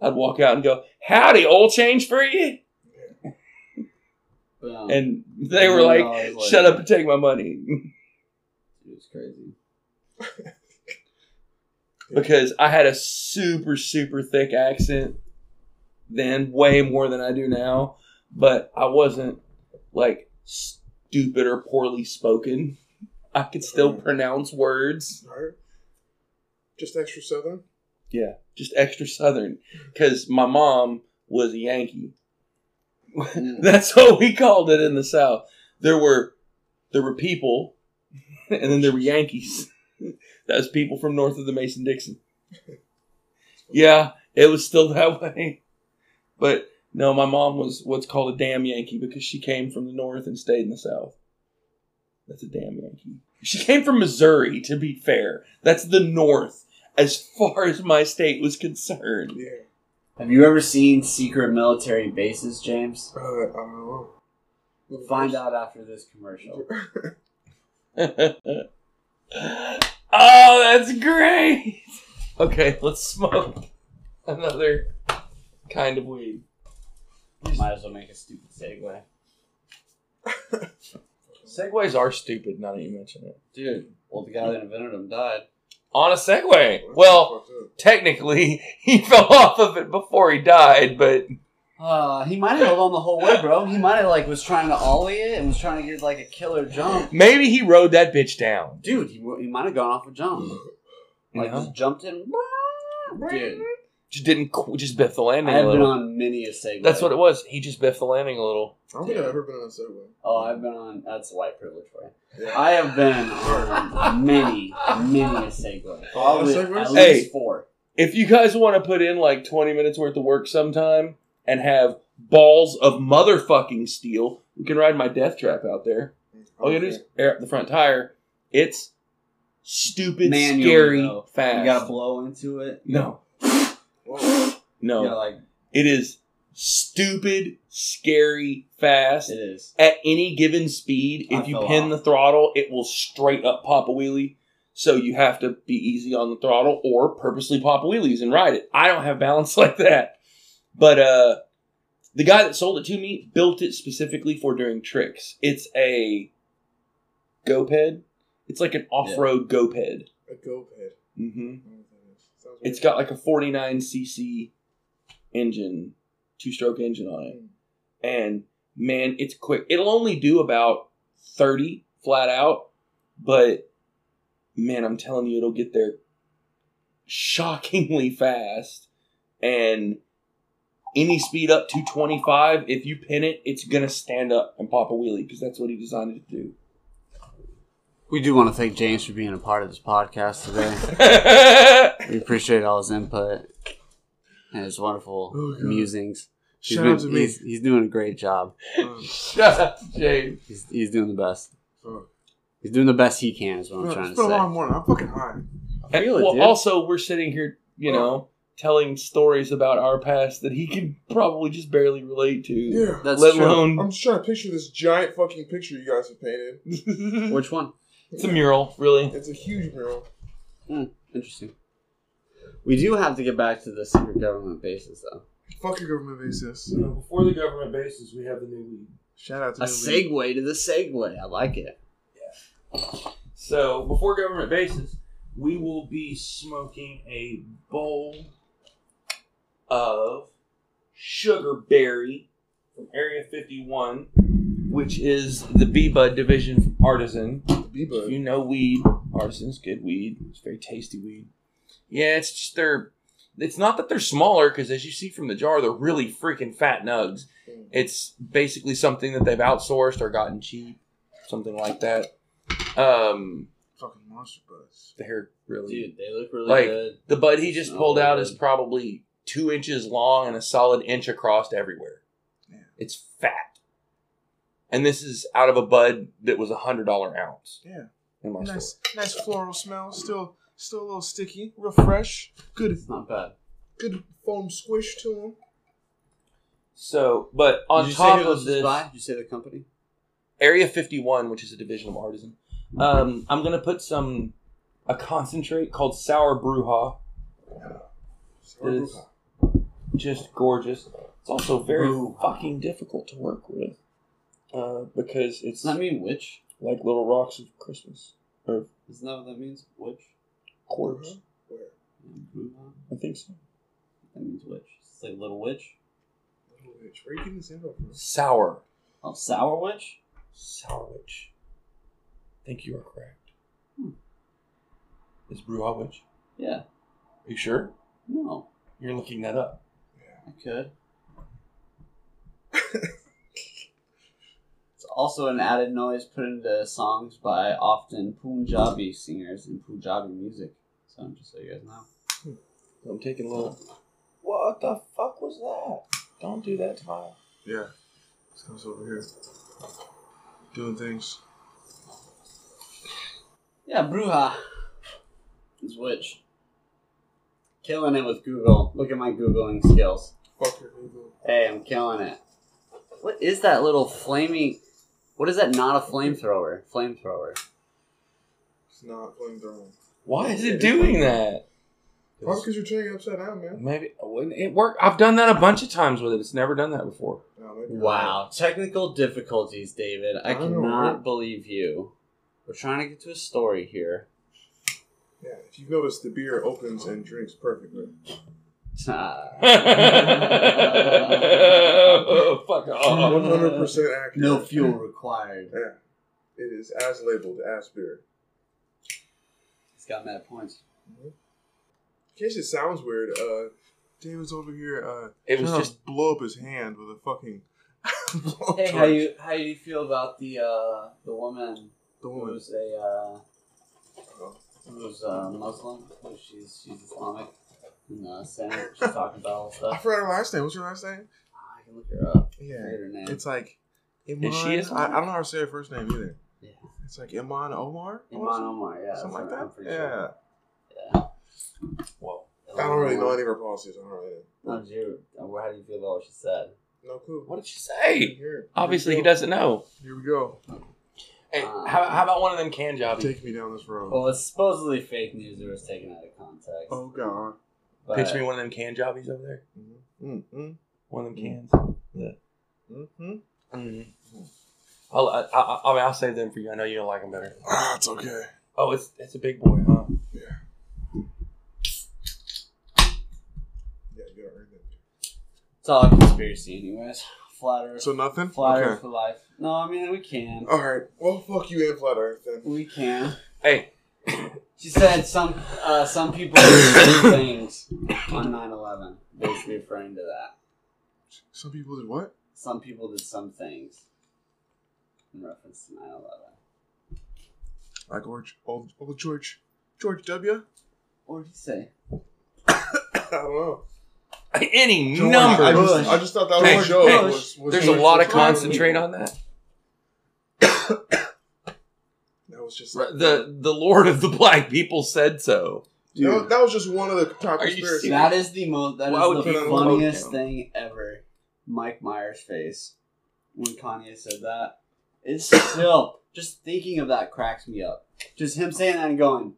S1: I'd walk out and go, "Howdy, oil change for you,"
S3: Boom.
S1: and they were
S3: $100
S1: like,
S3: later.
S1: "Shut up and take my money,"
S3: Dude, it's crazy.
S1: because I had a super super thick accent then, way more than I do now. But I wasn't like stupid or poorly spoken. I could still pronounce words.
S2: Alright. Just extra southern?
S1: Yeah, just extra southern because my mom was a Yankee.
S3: Mm.
S1: That's what we called it in the South. there were there were people, and then there were Yankees. that was people from north of the Mason Dixon. Yeah, it was still that way. But no, my mom was what's called a damn Yankee because she came from the north and stayed in the south. That's a damn Yankee. She came from Missouri, to be fair. That's the north as far as my state was concerned.
S2: Yeah.
S3: Have you ever seen secret military bases, James?
S2: Uh, I don't know.
S3: We'll find out after this commercial.
S1: oh, that's great. Okay, let's smoke another kind of weed.
S3: Might as well make a stupid segue.
S1: Segways are stupid now that you mention it.
S3: Dude, well, the guy that invented them died.
S1: On a Segway. Well, technically, he fell off of it before he died, but
S3: Uh, he might have held on the whole way, bro. He might have like was trying to ollie it and was trying to get like a killer jump.
S1: maybe he rode that bitch down.
S3: Dude, he, he might have gone off a jump. Like
S1: No.
S3: just jumped in. Dude,
S1: Just didn't qu- just biff the landing a
S3: have been
S1: little.
S3: on many a Segway.
S1: That's what it was. He just biffed the landing a little.
S2: I don't think I've ever been on a Segway.
S3: Oh, I've been on. That's a white privilege for you.
S2: Yeah.
S3: I have been on many, many a Segway. Probably
S2: Segways?
S3: at least
S1: Hey.
S3: four.
S1: If you guys want to put in like 20 minutes worth of work sometime and have balls of motherfucking steel, you can ride my death trap out there. Mm-hmm. All you gotta do is air up the front tire. It's stupid,
S3: Manually,
S1: scary,
S3: though.
S1: fast.
S3: You gotta blow into it.
S1: no,
S2: Whoa.
S1: no.
S3: You gotta, like
S1: It is stupid, scary, fast.
S3: it is.
S1: At any given speed,
S3: I
S1: if you pin
S3: off.
S1: the throttle, it will straight up pop a wheelie. So you have to be easy on the throttle or purposely pop wheelies and ride it. I don't have balance like that. But uh the guy that sold it to me built it specifically for doing tricks. It's a GoPed. It's like an off-road GoPed.
S2: A GoPed.
S1: hmm It's got like a 49cc engine, two-stroke engine on it. Hmm. And man, it's quick. It'll only do about 30 flat out, but man, I'm telling you, it'll get there shockingly fast. And any speed up to 25, if you pin it, it's going to stand up and pop a wheelie because that's what he designed it to
S3: We do want to thank James for being a part of this podcast today. we appreciate all his input and his wonderful
S2: Oh, God.
S3: musings. He's,
S2: Shout
S3: been-
S2: out to me.
S3: he's, he's doing a great job.
S2: Uh,
S1: Shout out to James.
S3: He's, he's doing the best.
S2: fuck.
S3: He's doing the best he can, is what I'm
S2: Bro,
S3: trying
S2: It's
S3: to
S2: been a long morning. I'm fucking high.
S1: And-
S3: feel it,
S1: well,
S3: dude.
S1: also, we're sitting here, you know, telling stories about our past that he can probably just barely relate to.
S2: Yeah.
S3: That's
S1: let
S3: true.
S1: alone.
S2: I'm just trying to picture this giant fucking picture you guys have painted.
S3: Which one?
S1: A mural, really.
S2: It's a huge mural.
S3: Hmm, interesting. We do have to get back to the secret government bases, though.
S2: Fuck your government basis.
S1: Before the government bases, we have the new weed.
S2: Shout out to
S3: A
S2: New League.
S3: segue to the segue. I like it. Yeah.
S1: So, before government bases, we will be smoking a bowl of sugarberry from Area 51, which is the Bee Bud division from Artisan.
S2: B
S1: If you know weed, Artisan's good weed. It's very tasty weed. Yeah, it's just they're. It's not that they're smaller because, as you see from the jar, they're really freaking fat nugs. It's basically something that they've outsourced or gotten cheap, something like that. Um,
S2: Fucking monster buds.
S1: they're really
S3: Dude, they look really
S1: Like,
S3: good.
S1: the bud he just
S3: Smell
S1: pulled out
S3: good.
S1: is probably two inches long and a solid inch across everywhere.
S2: Yeah.
S1: It's fat, and this is out of a bud that was a hundred dollar ounce.
S2: Yeah.
S1: in my store.
S2: Nice, nice floral smell. Still, still a little sticky. Real fresh. Good,
S3: It's not bad.
S2: good foam squish to them.
S1: So, but on
S3: Did
S1: top of
S3: this by? Did you say the company?
S1: Area 51, which is a division of Artisan, um, I'm going to put some, a concentrate called Sour Bruja. It is just gorgeous. It's also very
S3: Bruja.
S1: fucking difficult to work with uh, because it's
S3: Does that mean witch?
S1: like little rocks of Christmas or
S3: Isn't that what that means? Witch?
S1: quartz.
S2: Where?
S3: Bruja?
S1: I think so.
S3: That means witch. It's like little witch.
S2: Little witch. Where are you getting this info from?
S1: Sour.
S3: Oh, sour witch?
S1: Sour witch. I think you are correct.
S3: Hmm.
S1: Is Bruja witch?
S3: Yeah.
S1: Are you sure?
S3: No.
S1: You're looking that up.
S3: I could. It's also an added noise put into songs by often Punjabi singers and Punjabi music. So just so you guys know.
S1: I'm taking a little. What the fuck was that? Don't do that, Ty.
S2: Yeah. This guy's over here. Doing things.
S3: Yeah, Bruja is which. Killing it with Google. Look at my Googling skills.
S2: Fuck your Google.
S3: Hey, I'm killing it. What is that little flaming? What is that? Not a flamethrower. Flamethrower.
S2: It's not flamethrower.
S1: Why is it doing that?
S2: Probably because you're turning it upside down, man.
S1: Maybe uh, it worked. I've done that a bunch of times with it. It's never done that before.
S2: No, maybe you're
S3: Wow, technical difficulties, David. I
S2: I don't know,
S3: cannot believe you. We're trying to get to a story here.
S2: Yeah, if you notice, the beer opens and drinks perfectly.
S1: Oh, fuck off.
S2: 100% accurate.
S3: no fuel required.
S2: Yeah. It is as labeled as beer.
S3: It's got mad points.
S2: In case it sounds weird, uh, David's over here, uh,
S1: It was
S2: trying to
S1: just-
S2: blow up his hand with a fucking.
S3: Hey, how you how you feel about the uh the woman
S2: The woman.
S3: who's a uh
S2: Oh.
S3: who's uh, Muslim? Who She's she's Islamic. In the Senate, she's talking about all
S2: I forgot her last name. What's her last name?
S3: I can look her up.
S2: Yeah.
S3: Forget her name.
S2: It's like. Iman,
S1: Is she
S2: I, I don't know how to say her first name either.
S3: Yeah.
S2: It's like Iman Omar?
S3: Iman Omar. Yeah,
S2: Something like
S3: that's- I'm
S2: that?
S3: pretty
S2: Yeah.
S3: sure.
S1: Whoa.
S2: I don't really know any of her policies. I don't really
S3: How did you? uh, How do you feel about what she said?
S2: No clue.
S1: What did she say?
S2: Here.
S1: Obviously, he
S2: here we
S1: doesn't know.
S2: Here we go.
S1: Hey,
S3: Uh,
S1: how, how about one of them can jobs?
S2: Take me down this road.
S3: Well, it's supposedly fake news. It was taken out of context.
S2: Oh, God.
S3: But
S1: Pitch me one of them can jobbies over there.
S2: Mm-hmm.
S1: One of them cans.
S2: Mm-hmm.
S1: Mm. I'll, I, I, I mean, I'll save them for you. I know you don't like them better.
S2: Ah, it's okay.
S1: Oh, it's it's a big boy, huh?
S2: Yeah, you gotta earn it.
S3: It's all a conspiracy, anyways. Flat Earth.
S2: So nothing?
S3: Flat Earth
S2: okay.
S3: for life. No, I mean we can.
S2: Alright. Well, fuck you and Flat Earth then.
S3: We can.
S1: Hey,
S3: She said some uh, some people did some things on 9/11. Basically referring to that.
S2: Some people did what?
S3: Some people did some things in reference to 9/11.
S2: Like George, old, old George. George W?
S3: What did he say?
S2: I don't know.
S1: any
S2: George-
S1: number.
S2: I just, I just thought that was
S1: Hey,
S2: a joke.
S1: hey,
S2: was- was
S1: There's a lot of
S2: Bush.
S1: concentrate on that.
S2: That was just
S1: The uh, the Lord of the Black people said so.
S2: that, was, that was just one of the top
S1: Are you
S2: conspiracies.
S3: That is the most. That
S1: Why
S3: is the funniest
S1: quote
S3: thing ever. Mike Myers' face when Kanye said that. It's still just thinking of that cracks me up. Just him saying that and going,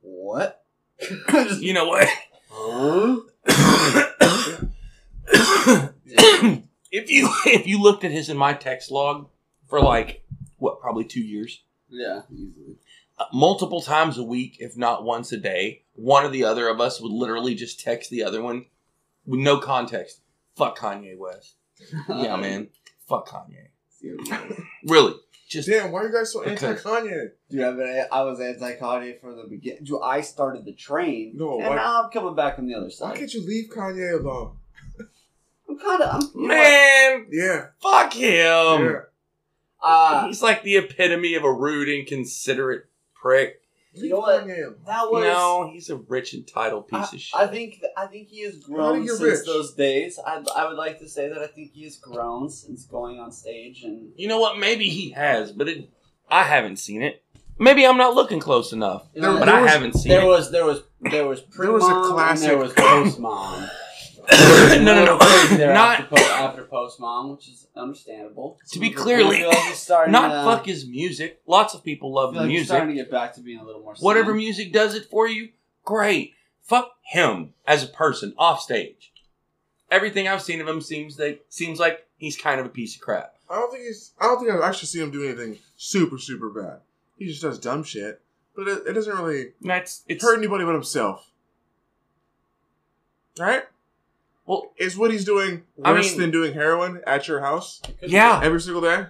S3: "What?" Just,
S1: You know what?
S3: huh?
S1: if you if you looked at his and my text log for like what probably two years,
S3: Yeah, easily.
S1: uh, multiple times a week, if not once a day, one or the other of us would literally just text the other one with no context. Fuck Kanye West. Yeah, man. Fuck Kanye. Really. Just
S2: Damn, why are you guys so anti Kanye?
S3: Dude, I've been, I was anti Kanye from the beginning. Dude, I started the train,
S2: No,
S3: and
S2: why-
S3: now I'm coming back on the other side.
S2: Why can't you leave Kanye alone?
S3: I'm kind of, I'm, know what?
S1: man,
S2: Yeah.
S1: fuck him.
S2: yeah.
S3: Uh,
S1: He's like the epitome of a rude, inconsiderate prick.
S2: Leave
S3: know what? That was
S1: No, he's a rich entitled piece
S3: I,
S1: of shit.
S3: I think I think he has grown since
S2: rich?
S3: those days. I, I would like to say that I think he has grown since going on stage and
S1: you know what? Maybe he has, but it, I haven't seen it. Maybe I'm not looking close enough,
S3: you know,
S1: but
S2: There
S1: I
S2: was-
S1: haven't seen
S3: there
S1: it.
S3: was there was there was pre
S2: was a
S3: mom and
S2: classic-
S3: there was post mom.
S1: No, no, no.
S3: There
S1: not
S3: after, after post mom, which is understandable.
S1: To be
S3: I
S1: clearly-
S3: like
S1: not
S3: to,
S1: fuck his music. Lots of people love
S3: feel
S1: the
S3: like he's starting to get back to being a little more.
S1: Whatever
S3: sane.
S1: music does it for you, great. Fuck him as a person off stage. Everything I've seen of him seems that seems like he's kind of a piece of crap.
S2: I don't think he's. I don't think I've actually seen him do anything super, super bad. He just does dumb shit, but it, it doesn't really
S1: That's it's
S2: hurt anybody but himself. Right?
S1: Well,
S2: Is what he's doing
S1: I
S2: worse
S1: mean-
S2: than doing heroin at your house
S1: yeah,
S2: every single day?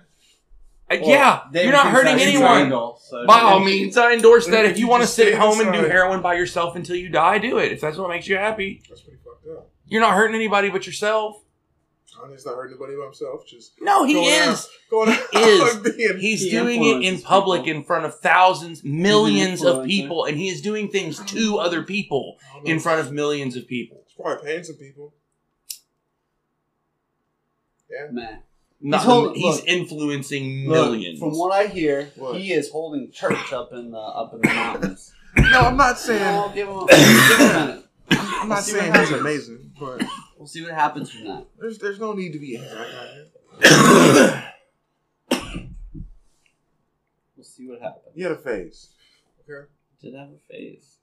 S1: uh,
S3: Well,
S1: yeah. You're not hurting anyone.
S3: angle, so
S1: By all means, I endorse that.
S2: If
S1: If you
S2: you
S1: want to sit at home and do heroin by yourself until you die, do it. If that's what makes you happy,
S2: That's pretty fucked up.
S1: you're not hurting anybody but yourself.
S2: I not hurting anybody but himself. Just
S1: No, he
S2: Going out.
S1: is.
S2: going out
S1: He is.
S2: being-
S1: He's
S3: He
S1: doing it in public
S3: people.
S1: in front of thousands, millions of people, and he is doing things to other people
S2: I don't know.
S1: in front of millions of people.
S2: He's probably paying some people. Yeah.
S3: Man.
S1: Not, he's,
S3: holding- look.
S1: influencing
S3: Look,
S1: millions.
S3: from what I hear,
S2: What?
S3: he is holding church up in the up in the mountains.
S2: No, I'm not
S3: No,
S2: saying.
S3: give him a, give him a minute.
S2: I'm not
S3: See what
S2: saying he's amazing, but
S3: We'll see what happens from that.
S2: there's there's no need to be anti-Kanye.
S3: We'll see what happens.
S2: He had a phase. Okay.
S3: Did have a phase.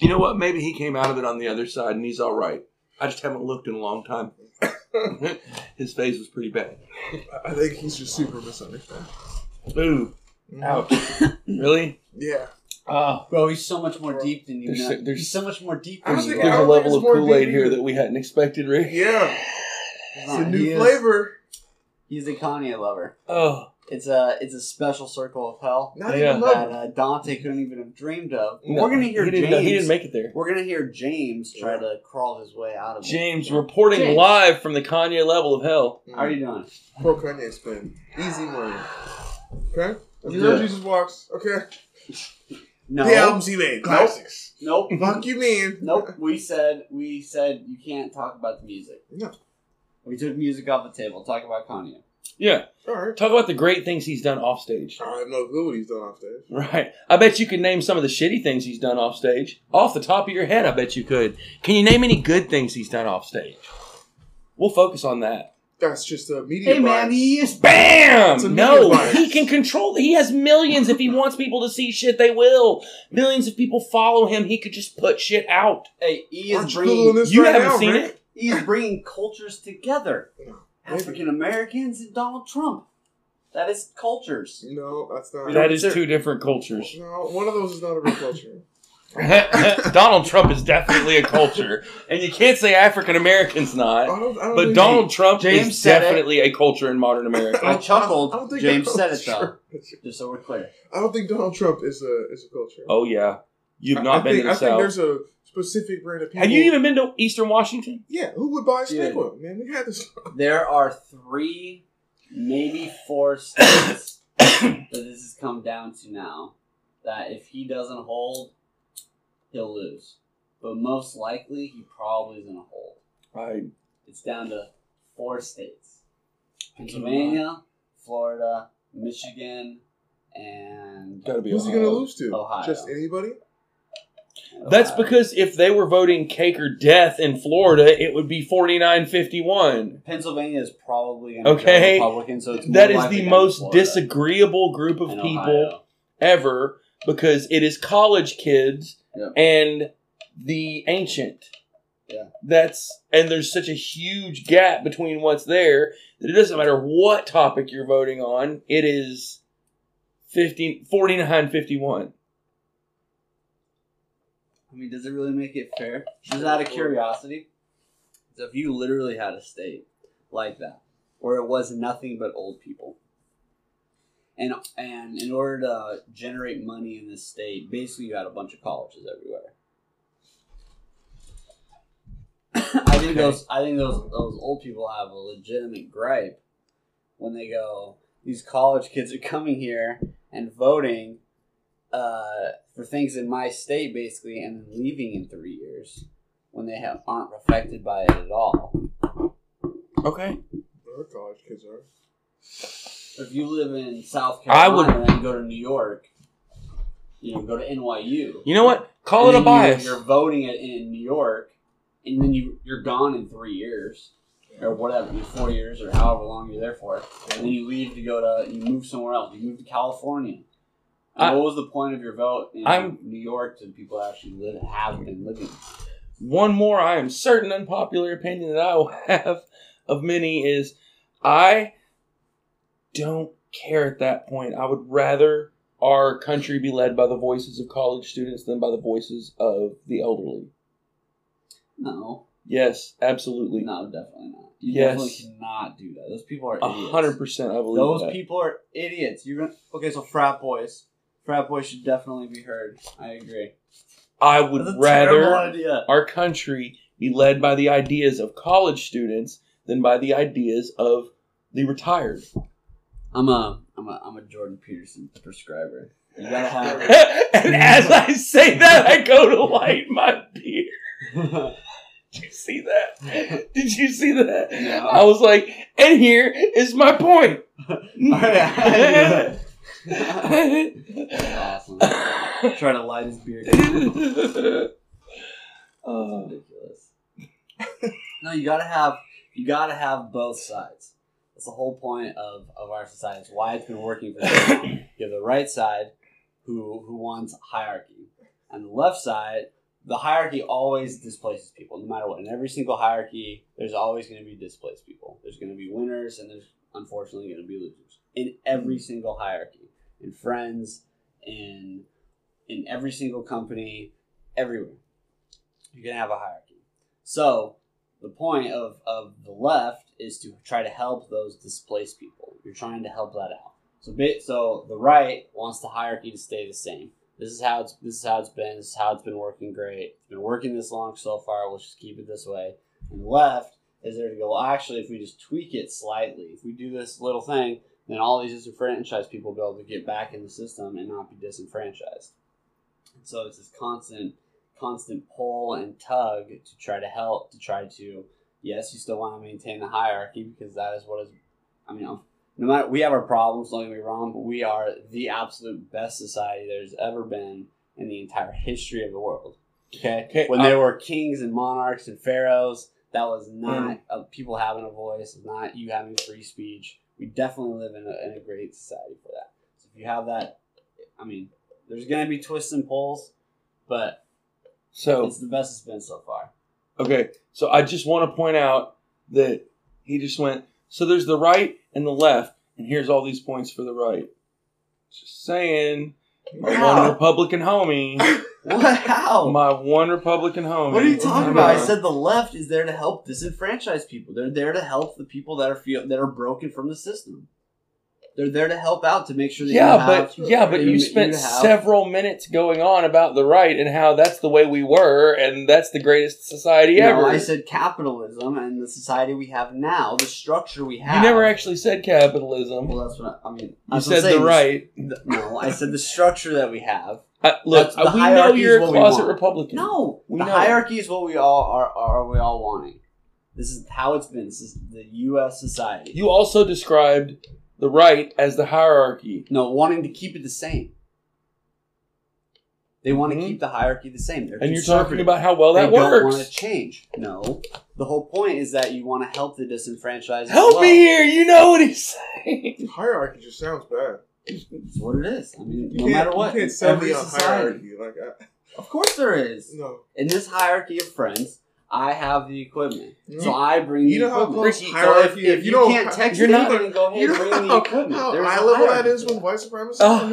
S1: you know what? Maybe he came out of it on the other side, and he's all right. I just haven't looked in a long time. His face was pretty bad.
S2: I- I think he's just super misunderstood.
S1: Ooh,
S2: Mhm.
S1: ouch! really?
S2: Yeah.
S1: Oh,
S3: Bro, he's so much more deep than you
S1: There's
S3: know.
S1: so- there's-
S3: he's so much more deep
S2: I
S3: than
S2: don't
S3: you
S2: think-
S1: there's a
S2: don't
S1: level
S2: think
S1: of
S2: more
S1: Kool Aid here that we hadn't expected, Rick.
S2: Yeah.
S3: He's
S2: It's a new
S3: he is-
S2: flavor.
S3: He's a Kanye lover.
S1: Oh,
S3: It's a it's a special circle of hell
S2: Not
S1: Yeah.
S2: even
S3: that uh, Dante couldn't even have dreamed of.
S1: no,
S3: We're gonna hear
S1: he didn't,
S3: James.
S1: he didn't make it there.
S3: We're gonna hear James try to crawl his way out of
S1: James
S3: it.
S1: reporting
S3: James.
S1: live from the Kanye level of hell.
S3: How are you doing?
S2: Pro Kanye spin. Easy money. Okay? Have you
S3: Yeah.
S2: Jesus Walks? Okay.
S3: No.
S2: The albums he made. Classics.
S3: Nope.
S2: Fuck you mean.
S3: Nope. We said we said you can't talk about the music.
S2: No.
S3: We took music off the table. Talk about Kanye.
S1: Yeah,
S2: Alright.
S1: talk about the great things he's done off stage.
S2: I have no clue what he's done off stage.
S1: Right. I bet you could name some of the shitty things he's done off stage. Off the top of your head, I bet you could. Can you name any good things he's done off stage? We'll focus on that.
S2: That's just a media
S3: Hey man, he is.
S1: Bam!
S2: It's a
S1: No,
S2: bias.
S1: he can control. He has millions. If he wants people to see shit, they will. Millions of people follow him. He could just put shit out.
S3: Hey, he
S2: Aren't
S3: is
S2: you
S3: bringing.
S2: this
S1: You
S2: right
S1: haven't
S2: now,
S1: seen
S2: Rick?
S1: it?
S3: He is bringing cultures together.
S2: No.
S3: African Americans and Donald Trump. That is cultures.
S2: No, that's not.
S1: That is two different cultures.
S2: No, one of those is not a real culture.
S1: Donald Trump is definitely a culture, and you can't say African Americans
S2: I
S1: not.
S2: don't, I don't
S1: But
S2: think-
S1: Donald Trump
S3: James
S1: is
S3: said it.
S1: definitely a culture in modern America.
S3: I chuckled.
S2: I don't think
S3: James
S2: Donald
S3: said it, though.
S2: Trump-
S3: Just so we're clear.
S2: I don't think Donald Trump is a is a culture.
S1: Oh yeah, you've not
S2: I
S1: been
S2: think,
S1: to the
S2: I think
S1: South.
S2: there's a specific brand of people.
S1: Have you even been to Eastern Washington?
S2: Yeah, who would buy a snake
S3: Dude.
S2: oil? Man, we had this.
S3: There are three, maybe four states that this has come down to now. That if he doesn't hold, he'll lose. But most likely, he probably is going to hold.
S1: Right.
S3: It's down to four states Pennsylvania, Florida, Michigan, and
S1: gotta be.
S2: Who's he gonna lose to?
S3: Ohio.
S2: Just anybody?
S1: That's
S3: uh,
S1: because if they were voting cake or death in Florida, it would be forty nine fifty one.
S3: Pennsylvania is probably going to
S1: Okay.
S3: go Republican, so it's more
S1: That is the most disagreeable group of people
S3: Ohio.
S1: ever because it is college kids
S3: Yep.
S1: and the ancient.
S3: Yeah.
S1: That's and there's such a huge gap between what's there that it doesn't matter what topic you're voting on, it is 15 4951.
S3: I mean, does it really make it fair? Just out of curiosity, so if you literally had a state like that, where it was nothing but old people, and and in order to generate money in this state, basically you had a bunch of colleges everywhere. I think those I think those those old people have a legitimate gripe when they go, these college kids are coming here and voting uh, for things in my state basically and then leaving in three years when they have aren't affected by it at all.
S1: Okay.
S2: Our college kids are.
S3: If you live in South Carolina
S1: I would-
S3: Carolina and go to New York, you know, go to NYU.
S1: You know what? Call it a
S3: then you're-
S1: bias.
S3: You're, voting it in New York, and then you you're gone in three years or whatever, four years or however long you're there for, and then you leave to go to you move somewhere else. You move to California.
S1: I-
S3: what was the point of your vote in
S1: I'm-
S3: New York to people actually live have been living?
S1: One more, I am certain unpopular opinion that I will have of many is I don't care at that point. I would rather our country be led by the voices of college students than by the voices of the elderly.
S3: No,
S1: Yes, absolutely.
S3: no, definitely not. You
S1: Yes.
S3: definitely cannot do that. Those people are idiots.
S1: hundred percent, I believe
S3: Those
S1: that.
S3: people are idiots. You're gonna okay. So frat boys, frat boys should definitely be heard. I agree.
S1: I would
S3: That's a terrible
S1: rather
S3: idea.
S1: our country be led by the ideas of college students than by the ideas of the retired.
S3: I'm a I'm a I'm a Jordan Peterson prescriber. You gotta have.
S1: and as I say that, I go to light my beer. Did you see that? Did you see that?
S3: No.
S1: I was like, and here is my point.
S3: Awesome. Trying to light his beard.
S1: Oh.
S3: ridiculous. no, you gotta have you gotta have both sides. That's the whole point of, of our society. It's why it's been working for so long. You have the right side who who wants hierarchy. And the left side, the hierarchy always displaces people, no matter what. In every single hierarchy, there's always gonna be displaced people. There's gonna be winners and there's unfortunately gonna be losers. In every mm. single hierarchy. In friends, in in every single company, everywhere you're gonna have a hierarchy. So the point of, of the left is to try to help those displaced people. You're trying to help that out. So bit so the right wants the hierarchy to stay the same. This is how it's this is how it's been. This is how it's been working great. It's been working this long so far. We'll just keep it this way. And the left is there to go. Well, actually, if we just tweak it slightly, if we do this little thing, then all these disenfranchised people will be able to get back in the system and not be disenfranchised. And so it's this constant constant pull and tug to try to help to try to yes you still want to maintain the hierarchy because that is what is i mean no matter we have our problems don't get me wrong but we are the absolute best society there's ever been in the entire history of the world okay,
S1: Okay,
S3: when
S1: uh,
S3: there were kings and monarchs and pharaohs that was not uh, people having a voice not you having free speech we definitely live in a, in a great society for that so if you have that i mean there's going to be twists and pulls but
S1: So
S3: it's the best it's been so far.
S1: Okay, so I just want to point out that he just went. So there's the right and the left, and here's all these points for the right. Just saying, my
S3: How?
S1: one Republican homie,
S3: What? How?
S1: my one Republican home.
S3: What are you talking about? I said the left is there to help disenfranchise people. They're there to help the people that are feel that are broken from the system. They're there to help out to make sure that
S1: Yeah,
S3: you have,
S1: but yeah, but you
S3: you
S1: spent
S3: have-
S1: several minutes going on about the right and how that's the way we were, and that's the greatest society
S3: you
S1: ever.
S3: I said capitalism and the society we have now, the structure we have.
S1: you never actually said capitalism.
S3: Well, that's what I, I mean.
S1: you said the right.
S3: The- no, I said the structure that we have.
S1: I, look,
S3: That's- the
S1: we know you're a closet. Republican.
S3: No,
S1: We
S3: the
S1: know.
S3: hierarchy is what we all are, are. We all wanting. This is how it's been. This is the U.S. society.
S1: You also described the right as the hierarchy.
S3: No, wanting to keep it the same. They want to
S1: Mhm.
S3: keep the hierarchy the same. They're
S1: And you're talking about how well that
S3: they don't want to change. No, the whole point is that you want to help the disenfranchised. as
S1: Help
S3: well.
S1: me here. You know what he's saying.
S2: Hierarchy just sounds bad.
S3: It's what it is. I mean,
S2: You
S3: no matter what,
S2: you can't sell
S3: every
S2: me on
S3: society.
S2: hierarchy. Like, I,
S3: Of course, there is.
S2: no.
S3: In this hierarchy of friends, I have the equipment,
S2: You-
S3: so I bring
S2: you
S3: the
S2: know how
S3: equipment.
S2: close
S3: Ricky,
S2: hierarchy-
S3: so if, if
S2: you
S3: you,
S2: know
S3: can't
S2: how-
S3: text
S1: you're
S3: me,
S1: not-
S3: then go ahead
S2: You
S3: and
S2: know
S3: bring the
S2: how,
S3: equipment.
S2: how
S3: There's a
S2: eye level that is
S3: hierarchy
S2: with white supremacy?
S1: Oh.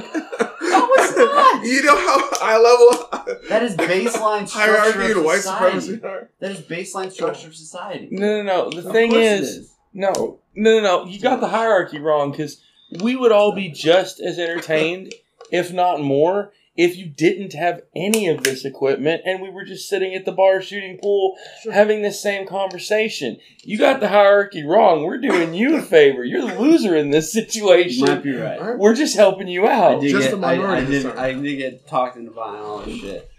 S3: No, it's not.
S2: you know how eye level
S3: That is baseline structure
S2: hierarchy
S3: of
S2: and white
S3: society.
S2: supremacy?
S3: That is baseline structure of society.
S1: No, no, no. The
S3: Of
S1: thing
S3: is, it
S1: is, no, no, no, no. You got the hierarchy wrong because we would all be just as entertained, if not more, if you didn't have any of this equipment and we were just sitting at the bar shooting pool having this same conversation. You got the hierarchy wrong. We're doing you a favor. You're the loser in this
S3: You might
S1: situation.
S3: be right.
S1: We're just helping you
S3: I
S1: out.
S3: did,
S2: Just
S3: get,
S2: the
S3: I, I,
S2: minority
S3: did,
S2: this time.
S3: I did get talked into buying all this shit.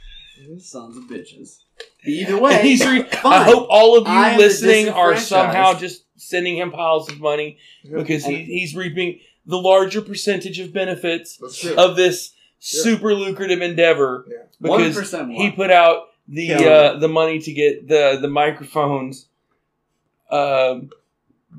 S3: Sons of bitches. Either way,
S1: he's re-
S3: fine.
S1: I hope all of you
S3: I
S1: listening are somehow just sending him piles of money
S2: Yeah.
S1: because he, he's reaping the larger percentage of benefits of this super lucrative endeavor
S2: Yeah.
S1: because
S3: percent
S1: he put out the
S3: Killing
S1: uh, the money to get the the microphones um,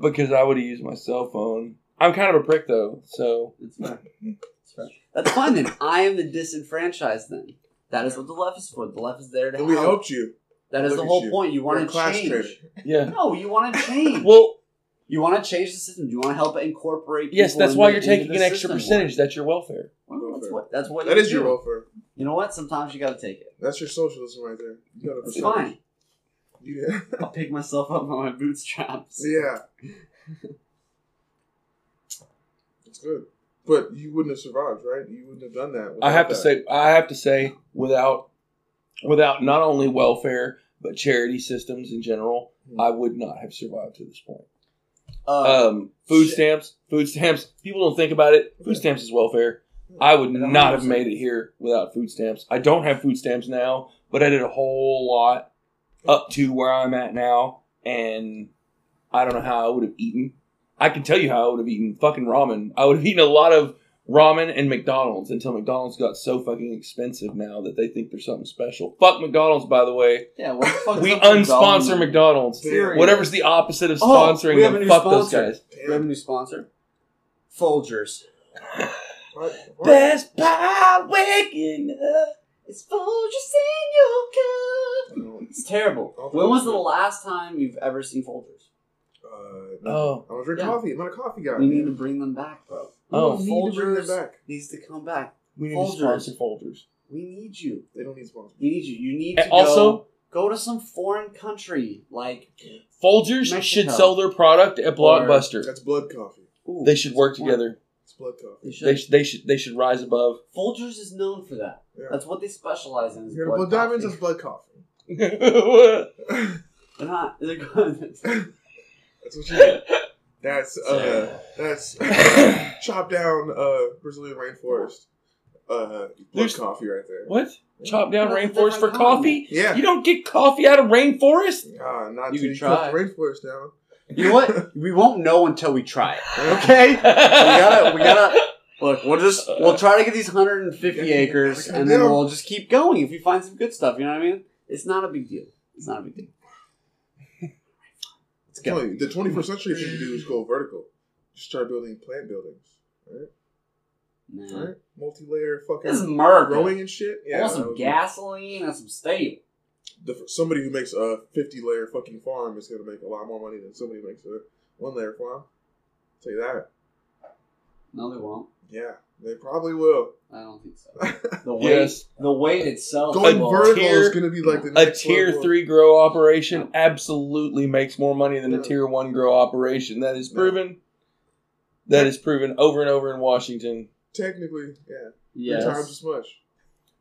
S1: because I would have used my cell phone. I'm kind of a prick though, so
S3: It's fair. It's fair. That's fine then. I am the disenfranchised then. That is what the left is for. The left is there to
S2: And we
S3: help.
S2: helped you.
S3: That is
S2: Look
S3: the whole
S2: you.
S3: point. You
S2: You're
S3: want to change.
S2: traitor.
S1: yeah.
S3: No, you want to change.
S1: Well,
S3: you want to change the system. You want to help incorporate.
S1: yes,
S3: people
S1: that's why
S3: into-
S1: you're taking an extra percentage.
S3: more.
S1: That's your welfare.
S3: Well, that's what. That's what.
S2: That
S3: you
S2: is your welfare.
S3: You know what? Sometimes you got to take it.
S2: That's your socialism right there. You got to.
S3: It's
S2: percentage.
S3: fine.
S2: Yeah.
S3: I'll pick myself up by my bootstraps.
S2: yeah. It's good. But you wouldn't have survived, right? You wouldn't have done that.
S1: I have
S2: without
S1: to say, I have to say, without, without not only welfare but charity systems in general,
S2: Hmm.
S1: I would not have survived to this point.
S3: Uh,
S1: Um, food
S3: shit.
S1: stamps, food stamps. People don't think about it. Food stamps is welfare. I would not have made it here without food stamps. I don't have food stamps now, but I did a whole lot up to where I'm at now, and I don't know how I would have eaten. I can tell you how I would have eaten fucking ramen. I would have eaten a lot of ramen and McDonald's until McDonald's got so fucking expensive now that they think there's something special. Fuck McDonald's, by the way.
S3: yeah, what the fuck?
S1: We
S3: is up
S1: unsponsor
S3: McDonald's?
S1: McDonald's. Whatever's the opposite of
S3: Oh,
S1: sponsoring
S3: we have a
S1: them,
S3: new
S1: fuck those guys.
S3: We have a new sponsor. Folgers.
S2: What? What?
S1: Best pie waking up.
S3: It's Folgers in your cup.
S2: No.
S3: It's terrible.
S2: Oh,
S3: When was the last time you've ever seen Folgers?
S2: Uh, no.
S1: Oh.
S2: I don't drink
S3: Yeah.
S2: coffee. I'm not a coffee guy.
S3: We need to bring them back, bro.
S1: Oh.
S2: We need to bring them
S3: Folgers
S2: back.
S3: needs to come back.
S1: We need
S3: Folgers.
S1: to sponsor Folgers.
S3: We need you.
S2: They don't need sponsors.
S3: We need you. You need
S1: And
S3: to
S1: also,
S3: go, go to some foreign country like
S1: Folgers
S3: Mexico.
S1: should sell their product at
S3: Or-
S1: Blockbuster.
S2: That's blood coffee.
S3: ooh,
S1: They should work
S3: some
S1: together.
S2: It's blood coffee.
S3: They should.
S1: They, sh- they should they should rise above.
S3: Folgers is known for that.
S2: Yeah.
S3: That's what they specialize in. Is
S2: You're
S3: blood
S2: blood diamonds.
S3: coffee.
S2: That's blood coffee.
S3: They're not. They're good.
S2: That's what you get. That's uh, that's chopped down uh Brazilian rainforest. Uh,
S1: There's-
S2: coffee right there.
S1: what? Chop down
S3: That's
S1: rainforest for
S3: different
S1: coffee?
S2: Yeah.
S1: You don't get coffee out of rainforest?
S2: Ah, not
S3: You
S2: till
S3: could
S2: you
S3: try.
S2: the rainforest down.
S3: You know what? We won't know until we try it. Okay. we gotta. We gotta. Look, we'll just we'll try to get these 150
S2: Yeah,
S3: acres, and then we'll just keep going if we find some good stuff. You know what I mean? It's not a big deal. It's not a big deal. Let's
S2: I'm
S3: go.
S2: telling you, the 21st century thing to do is go vertical. Just start building plant buildings.
S3: Nah.
S2: Right? Multi-layer fucking
S3: This is America.
S2: growing and shit.
S3: I
S2: Yeah.
S3: want some gasoline and some steel.
S2: the, somebody who makes a 50 layer fucking farm is going to make a lot more money than somebody who makes a one layer farm. I'll tell you that.
S3: No, they won't.
S2: Yeah, they probably will.
S3: I don't think so. The weight,
S1: Yes.
S3: the weight itself.
S2: Going vertical
S1: tier-
S2: is going to be like the
S1: A
S2: next
S1: tier
S2: level.
S1: three grow operation absolutely makes more money than a tier one grow operation. That is
S2: Yeah.
S1: proven. That is proven over and over in Washington.
S2: Technically, yeah.
S3: Yes.
S2: Three times as much.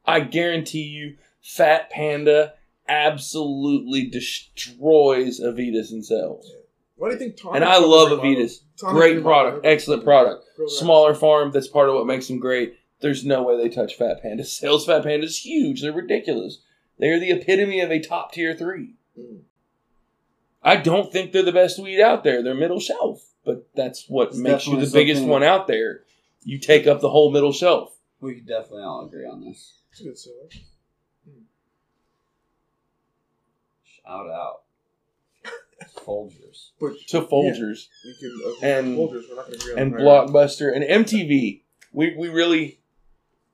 S1: I guarantee you, Fat Panda absolutely destroys Avitas in sales.
S2: Why do you think Tom?
S1: And I love Avitas. Great product, excellent product. Smaller farm, that's part of what makes them great. There's no way they touch Fat Panda. Sales Fat Panda is huge. They're ridiculous. They're the epitome of a top tier three.
S2: Mm.
S1: I don't think they're the best weed out there. They're middle shelf, but that's what
S3: It's
S1: makes you the biggest one out there. You take up the whole middle shelf.
S3: We could definitely all agree on this.
S2: It's a good seller.
S3: Shout out. Folgers.
S2: But
S1: To Folgers
S2: we can uh, okay,
S1: And-
S2: Folgers. We're not going to agree on
S1: and
S2: the
S1: Blockbuster and MTV. We we really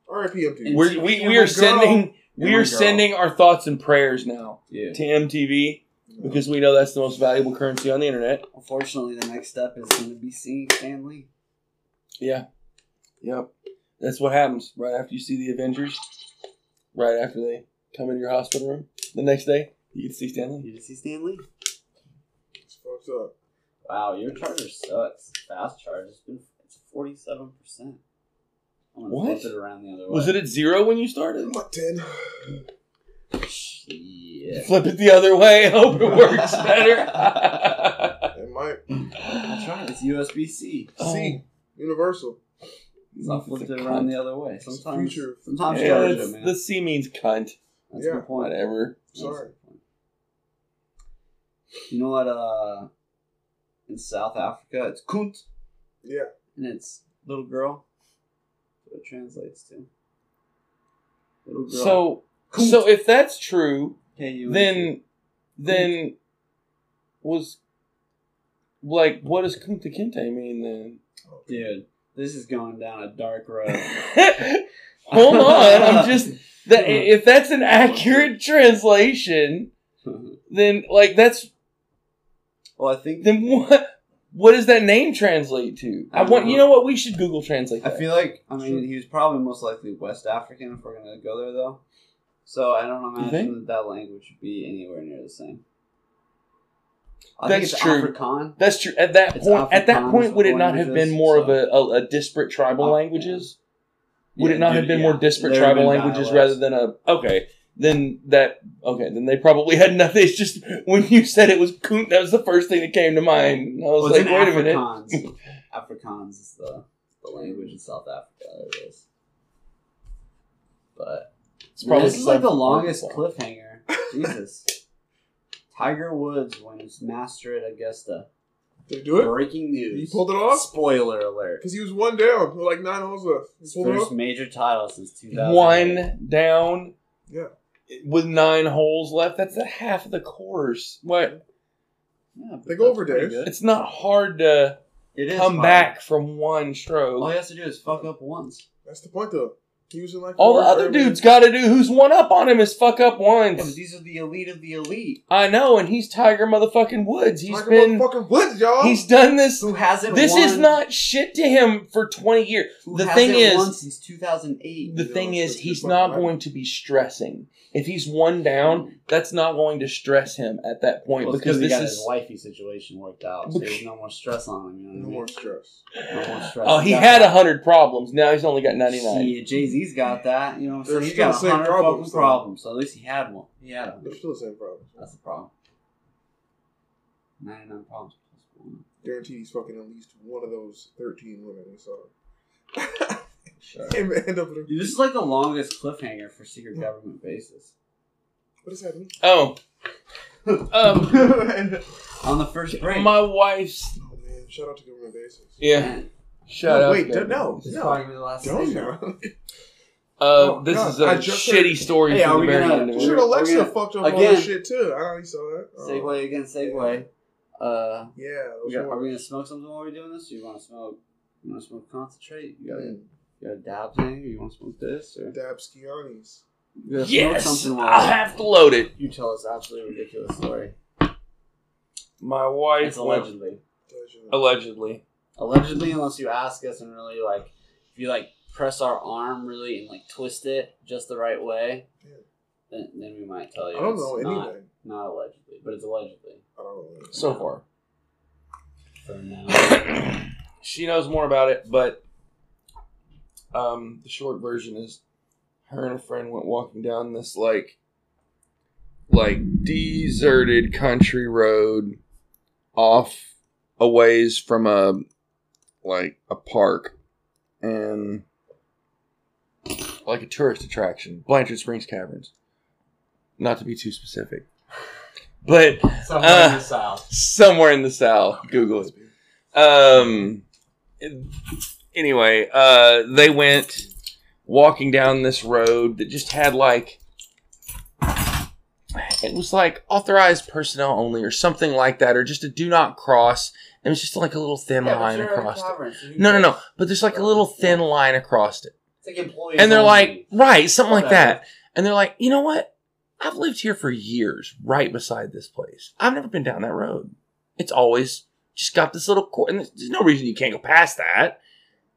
S2: R.I.P. MTV.
S1: We're, we
S3: you're
S1: we are sending
S3: You're
S1: we are sending our thoughts and prayers now
S3: Yeah.
S1: to MTV because we know that's the most valuable currency on the internet.
S3: Unfortunately, the next step is going to be seeing Stan Lee.
S1: Yeah. Yep. That's what happens right after you see the Avengers. Right after they come into your hospital room. The next day, you get to see Stan Lee.
S3: You just see Stan Lee?
S2: It's fucked up.
S3: Wow, your charger sucks. Fast charge. It's been it's forty seven percent.
S1: What?
S3: flip it around the other way.
S1: Was it at zero when you started?
S2: I'm 10.
S3: Shit.
S1: Flip it the other way. Hope it works better.
S2: It might.
S3: That's right. It's USB C.
S1: Oh.
S2: C. Universal.
S3: So I flipped it around the other way. Sometimes,
S2: future.
S3: sometimes
S1: Yeah,
S3: charge it, man.
S1: the C means cunt.
S3: That's
S2: Yeah.
S3: a point.
S1: Whatever.
S3: That's a
S2: Sorry.
S3: point. You know what? Uh, in South Africa, it's kunt,
S2: Yeah.
S3: and it's little girl. That's what it translates to. Little girl.
S1: So,
S3: Kunt.
S1: so if that's true,
S3: K-U-N-T.
S1: then, then was like, what does Kunta Kinte mean then?
S3: dude, this is going down a dark road.
S1: Hold on, I'm just that if that's an accurate translation, then like that's
S3: well, I think
S1: then what what does that name translate to? I want you know what we should Google translate
S3: I
S1: that.
S3: feel like I mean he was probably most likely West African if we're gonna go there though. So I don't imagine that that language would be anywhere near the same. I
S1: That's
S3: think it's
S1: true.
S3: Afrikaan.
S1: That's true. At that
S3: It's
S1: point, at that point, would it not have been more of a, a, a disparate tribal languages? Would
S3: Yeah,
S1: it not
S3: dude,
S1: have been
S3: yeah.
S1: more disparate
S3: There
S1: tribal languages
S3: dialects.
S1: rather than a okay? Then that okay, then they probably had nothing. It's just when you said it was coon, that was the first thing that came to mind. I was
S3: Well,
S1: like,
S3: it's in
S1: wait a minute.
S3: Afrikaans. Afrikaans is the, the language in South Africa. It is. But
S1: It's probably
S3: this is like the
S1: something-
S3: longest cliffhanger. Jesus. Tiger Woods wins master at Augusta.
S2: Did he do it?
S3: Breaking news.
S2: He pulled it off?
S3: Spoiler alert.
S2: Because he was one down. with Like nine holes left. He
S3: His
S2: pulled it
S3: first
S2: off?
S3: major title since 2000.
S1: One down
S2: Yeah.
S1: With nine holes left. That's a half of the course. What?
S3: Yeah,
S2: They go over
S3: that's
S2: days.
S1: It's not hard to
S3: It is
S1: come
S3: hard.
S1: back from one stroke.
S3: All
S1: stroke.
S3: he has to do is fuck up once.
S2: That's the point, though. He was in like
S1: All the other
S2: or-
S1: dudes got to do who's one up on him is fuck up
S3: Yeah, but these are the elite of the elite.
S1: I know, and he's Tiger motherfucking Woods. He's
S2: Tiger
S1: been
S2: motherfucking Woods, y'all.
S1: he's done this.
S3: Who hasn't
S1: This
S3: won,
S1: is not shit to him for twenty years.
S3: who
S1: the thing is-
S3: won since 2008.
S1: The
S2: You know,
S1: thing is, he's not
S2: right.
S1: going to be stressing. If he's one down, that's not going to stress him at that point
S3: Well,
S1: because
S3: he
S1: this
S3: got
S1: is.
S3: his wifey situation worked out, so there's no more stress on him. You know
S2: no
S3: what I
S2: more stress.
S3: No more stress.
S1: Oh, he
S3: got
S1: had a hundred problems. Now he's only got ninety nine.
S3: Yeah, Jay Z's got that. You know, what I'm saying?
S2: They're
S3: got
S2: the
S3: a hundred
S2: problems,
S3: fucking
S2: though.
S3: problems. So at least he had one. He had a
S2: They're still the same problem.
S3: That's the problem. Ninety nine problems plus one.
S2: Guaranteed he's fucking at least one of those 13 women we saw.
S3: Sure.
S2: End up with a-
S3: Dude, this is like the longest cliffhanger for secret government bases.
S2: What does that mean?
S1: Oh, um,
S3: On the first break.
S1: my wife's
S2: Oh man, shout out to government bases.
S1: yeah.
S3: Man,
S1: Shout
S2: No,
S1: out.
S2: wait,
S1: to
S2: don't-
S1: them.
S2: no.
S3: This is probably the last
S2: Don't
S3: thing.
S1: Uh,
S2: Oh,
S1: this
S2: God,
S1: is a
S2: I just
S1: shitty
S2: heard-
S1: story
S3: Hey,
S1: for
S3: are
S1: the
S3: we
S1: very
S3: gonna-
S2: Sure, Alexa
S3: gonna-
S2: fucked up all
S3: again-
S2: this shit too. I know you saw that. Oh,
S3: Segue again, segue. Uh,
S2: Yeah.
S3: we got, are we gonna smoke something while we're doing this? Or you want to smoke? You want to smoke concentrate? You got a,
S2: Mm,
S3: you got a dab thing? Or you want to smoke this? Or
S2: Dab Skianis.
S3: you
S1: Yes,
S3: smoke something while
S1: I'll have to load it.
S3: you tell us absolutely ridiculous story.
S1: My wife
S3: It's
S1: went
S3: allegedly.
S1: allegedly.
S3: Allegedly, unless you ask us and really like, if you like press our arm really and like twist it just the right way,
S2: Yeah.
S3: then, then we might tell you.
S2: I don't
S3: it's
S2: know
S3: not,
S2: anything.
S3: Not allegedly, but it's allegedly
S2: I don't know anything.
S1: So far,
S3: for now.
S1: she knows more about it, but um, the short version is her and a friend went walking down this like like deserted country road off a ways from a like a park and like a tourist attraction blanchard springs caverns not to be too specific but
S3: Somewhere
S1: Uh,
S3: in the south.
S1: somewhere in the south google it um. Anyway, uh, they went walking down this road that just had like it was like authorized personnel only or something like that, or just a do not cross. And it was just like a little thin line across it. No, no, no. But there's like a little thin line across it,
S3: It's like employees.
S1: and they're like, right, something like that. And they're like, you know what? I've lived here for years, right beside this place. I've never been down that road. It's always just got this little court, and there's, there's no reason you can't go past that.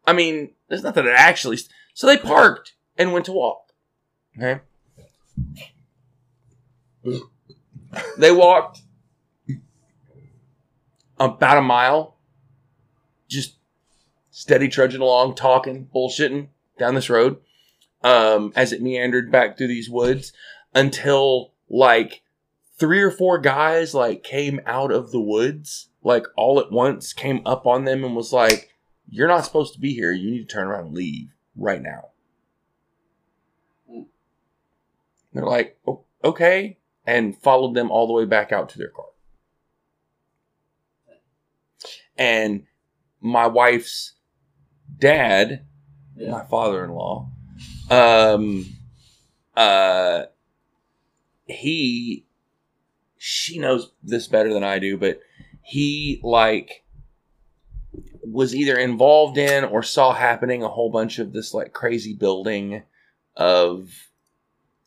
S1: I mean, there's nothing that actually. So they parked and went to walk. Okay. They walked about a mile, just steady trudging along, talking, bullshitting down this road um, as it meandered back through these woods until like three or four guys like came out of the woods like all at once came up on them and was like you're not supposed to be here. You need to turn around and leave right now. They're like "O- okay and followed them all the way back out to their car and my wife's dad
S3: Yeah.
S1: my father-in-law um uh he she knows this better than i do but he like was either involved in or saw happening a whole bunch of this like crazy building of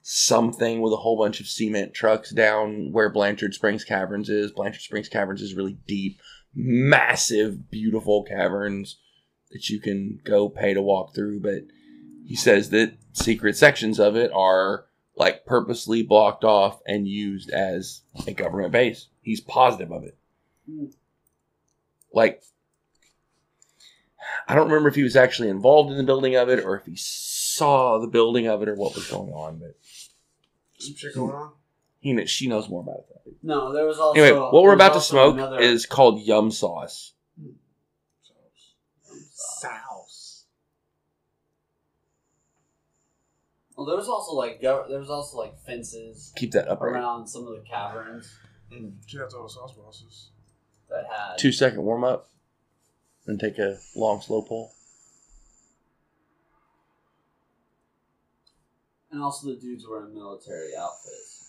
S1: something with a whole bunch of cement trucks down where Blanchard Springs Caverns is. Blanchard Springs Caverns is really deep, massive, beautiful caverns that you can go pay to walk through, but he says that secret sections of it are like purposely blocked off and used as a government base. He's positive of it. Like I don't remember if he was actually involved in the building of it or if he saw the building of it or what was going on, but
S2: Some shit going on.
S1: He kn- she knows more about it. Than I do.
S3: No, there was also.
S1: Anyway, what we're about to smoke
S3: another-
S1: is called yum sauce. Hmm.
S2: Sauce.
S3: Well, there was also like there was also like fences
S1: Keep that up
S3: around some of the caverns
S2: Shout out to all the sauce bosses.
S3: that had.
S1: Two second warm up, and take a long slow pull.
S3: And also the dudes were in military outfits.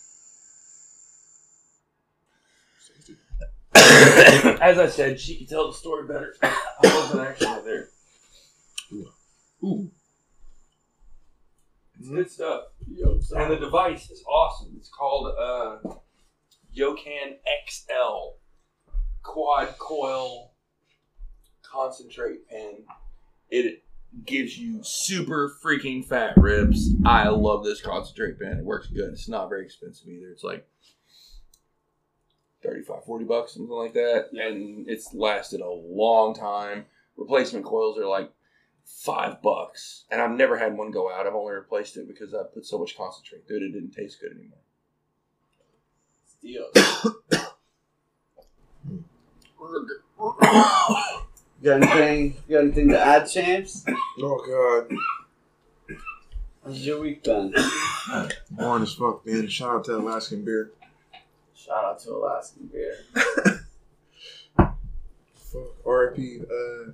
S1: As I said, she can tell the story better. I wasn't actually there. Ooh. It's good stuff. And the device is awesome. It's called uh, Yocan XL Quad Coil Concentrate Pen. It gives you super freaking fat ribs. I love this concentrate pen. It works good. It's not very expensive either. It's like 35, 40 bucks, something like that. And it's lasted a long time. Replacement coils are like five bucks. And I've never had one go out. I've only replaced it because I put so much concentrate through it, it didn't taste good anymore.
S3: Steals.
S2: Oh
S3: You got anything? You got anything to add, champs?
S2: Oh God.
S3: How's your week been?
S2: Boring as fuck, man. Shout out to Alaskan beer.
S3: Shout out to Alaskan Beer.
S2: Fuck. R.I.P. Uh,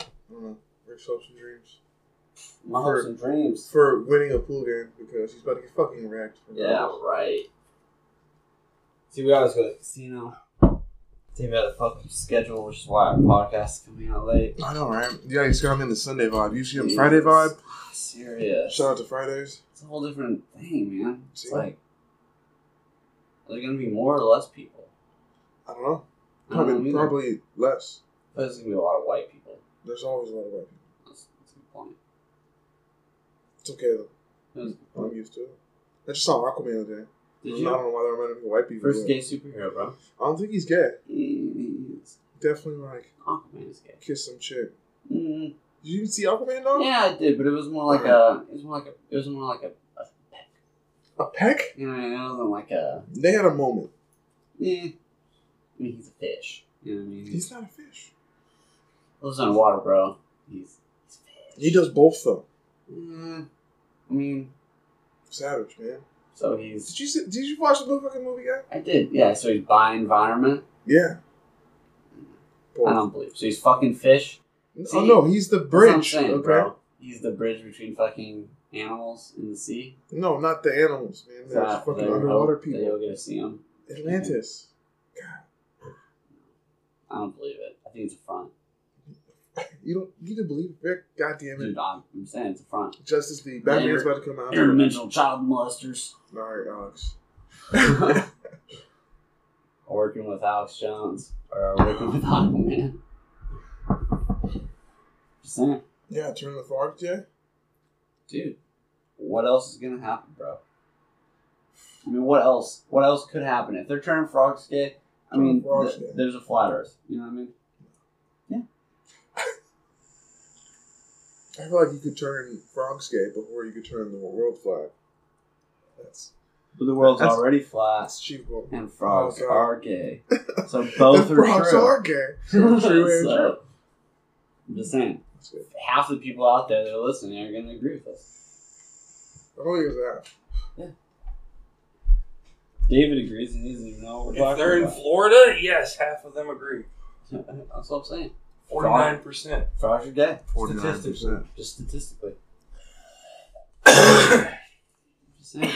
S2: I don't know. Rick's hopes and dreams
S3: My hopes and dreams.
S2: for winning a pool game because he's about to get fucking wrecked.
S3: Yeah, right. See, we always go to the casino. See, we had a fucking schedule, which is why our podcast is coming out late.
S2: I know, right? Yeah, he's got me in the Sunday vibe. You see him Friday vibe?
S3: Serious.
S2: Shout out to Fridays.
S3: It's a whole different thing, man. It's
S2: See?
S3: like, are there gonna be more or less people?
S2: I don't know.
S3: I don't know
S2: Probably, less.
S3: But There's gonna be a lot of white people.
S2: There's always a lot of white people.
S3: That's, that's a good point.
S2: It's okay though.
S3: That was a good point.
S2: I'm used to it. I just saw Aquaman the other day.
S3: Did
S2: I
S3: you?
S2: don't know why they're running white people.
S3: First gay superhero, bro.
S2: I don't think he's gay.
S3: He's
S2: Definitely like
S3: Aquaman is gay.
S2: kiss some chick.
S3: Mm,
S2: Did you even see Aquaman though?
S3: yeah, I did, but it was more like a. It was more like a. It was more like a. a peck. You know, it wasn't like a.
S2: They had a moment.
S3: Yeah. I mean, he's a fish. You know what I mean?
S2: He's not a fish.
S3: lives on water, bro. He's. he's a fish.
S2: He does both though.
S3: Mm, I mean,
S2: Savage man.
S3: so he's.
S2: Did you see, did you watch the motherfucking movie guy?
S3: I did, yeah. So he's by environment.
S2: Yeah.
S3: I don't believe. So he's fucking fish.
S2: oh no, he's the
S3: That's what I'm
S2: bridge.
S3: saying,
S2: okay.
S3: bro. He's the bridge between fucking animals in the sea.
S2: No, not the animals, man. There's
S3: That-
S2: fucking underwater people.
S3: You'll get to see them.
S2: Atlantis. God.
S3: I don't believe it. I think it's a front.
S2: You don't you need to believe Rick. God damn it.
S3: Dude, I'm, I'm saying it's a front.
S2: Justice League. Batman's about to come out.
S3: Interdimensional child molesters.
S2: Alright, Alex.
S3: working with Alex Jones or working with Aquaman. Just saying,
S2: yeah, turn the fog, yeah.
S3: dude. What else is gonna happen, bro? I mean, what else? What else could happen if they're turning frogs gay? I mean,
S2: frogs
S3: th-
S2: gay.
S3: there's a flat Earth. You know what I mean? Yeah.
S2: I feel like you could turn frogs gay before you could turn the world flat. That's
S3: But the world's
S2: That's-
S3: already flat,
S2: that's achievable.
S3: and frogs
S2: Oh,
S3: are gay. So both
S2: the
S3: are
S2: frogs
S3: true.
S2: are gay. True, true, true.
S3: so, I'm just saying, half the people out there that are listening are going to agree with us.
S2: Oh, look at that.
S3: David agrees, and he doesn't even know what we're
S1: If
S3: talking
S1: they're in
S3: about.
S1: Florida, yes, half of them agree.
S3: That's what I'm saying.
S1: Forty-nine percent.
S3: Frogs are gay.
S2: 49%.
S3: Statistically. Just statistically. Just saying.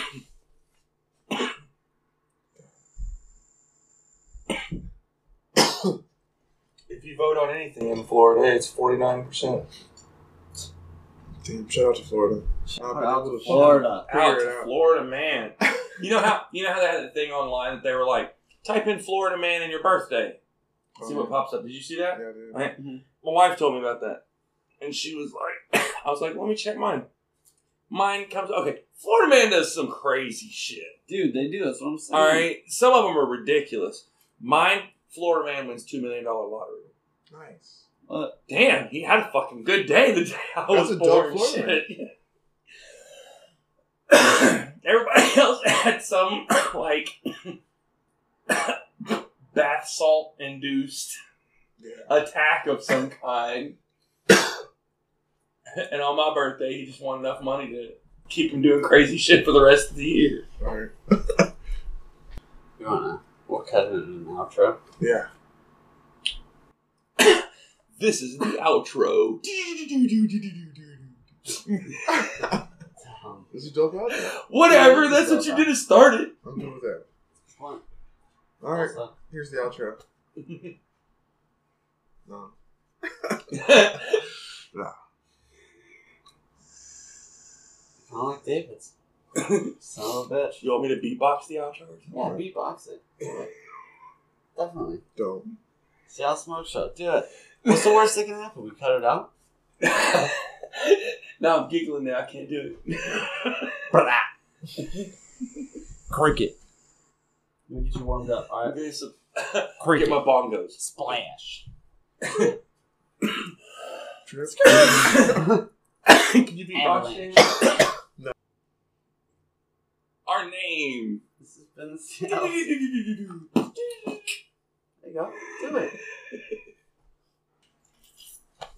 S1: If you vote on anything in Florida, it's forty-nine percent.
S2: Damn, shout out to Florida.
S3: Shout
S2: I've been
S3: out
S2: able
S3: to
S2: to-
S3: Florida.
S1: Out to. Florida, man. You know how you know how they had the thing online that they were like, type in Florida man and your birthday. See what pops up. Did you see that?
S2: Yeah, dude.
S1: Right.
S3: Mhm.
S1: My wife told me about that, and she was like, I was like, let me check mine. Mine comes okay. Florida man does some crazy shit.
S3: Dude, they do. That's what I'm saying.
S1: All right, some of them are ridiculous. Mine, Florida man wins two million dollar lottery.
S2: Nice.
S3: What?
S1: Damn, he had a fucking good day the day I
S2: That's
S1: was
S2: a
S1: born.
S2: Florida
S1: Shit. Everybody, else had some like bath salt induced
S2: Yeah.
S1: attack of some kind. and on my birthday, he just wanted enough money to keep him doing crazy shit for the rest of the year.
S2: Alright.
S3: You wanna? We'll cut it in an outro.
S2: Yeah.
S1: This is the outro.
S2: Is it dope out?
S1: Whatever, that's what you did to start it.
S2: I'm good with that.
S3: what?
S2: Alright, here's the outro. No.
S3: kind of like David's. Son of a bitch.
S1: you want me to beatbox the outro?
S3: Yeah, beatbox it. Do it. Definitely.
S2: Dope.
S3: Seattle Smoke Show. Do it. What's the worst that can happen? We cut it out.
S1: now I'm giggling now. I can't do it.
S3: Cricket. Let me get you warmed up. All
S1: I'm
S3: right.
S1: getting some-
S3: Cricket.
S1: Get my bongos.
S3: Splash.
S2: Trip.
S1: Can you beatbox?
S3: Avalanche.
S1: James?
S2: No.
S1: Our name.
S3: This has been the There you go. Do it.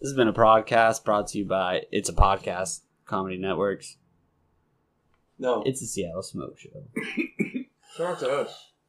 S3: This has been a podcast brought to you by It's a Podcast Comedy Networks.
S1: No.
S3: It's a Seattle Smoke Show.
S2: Shout out to us.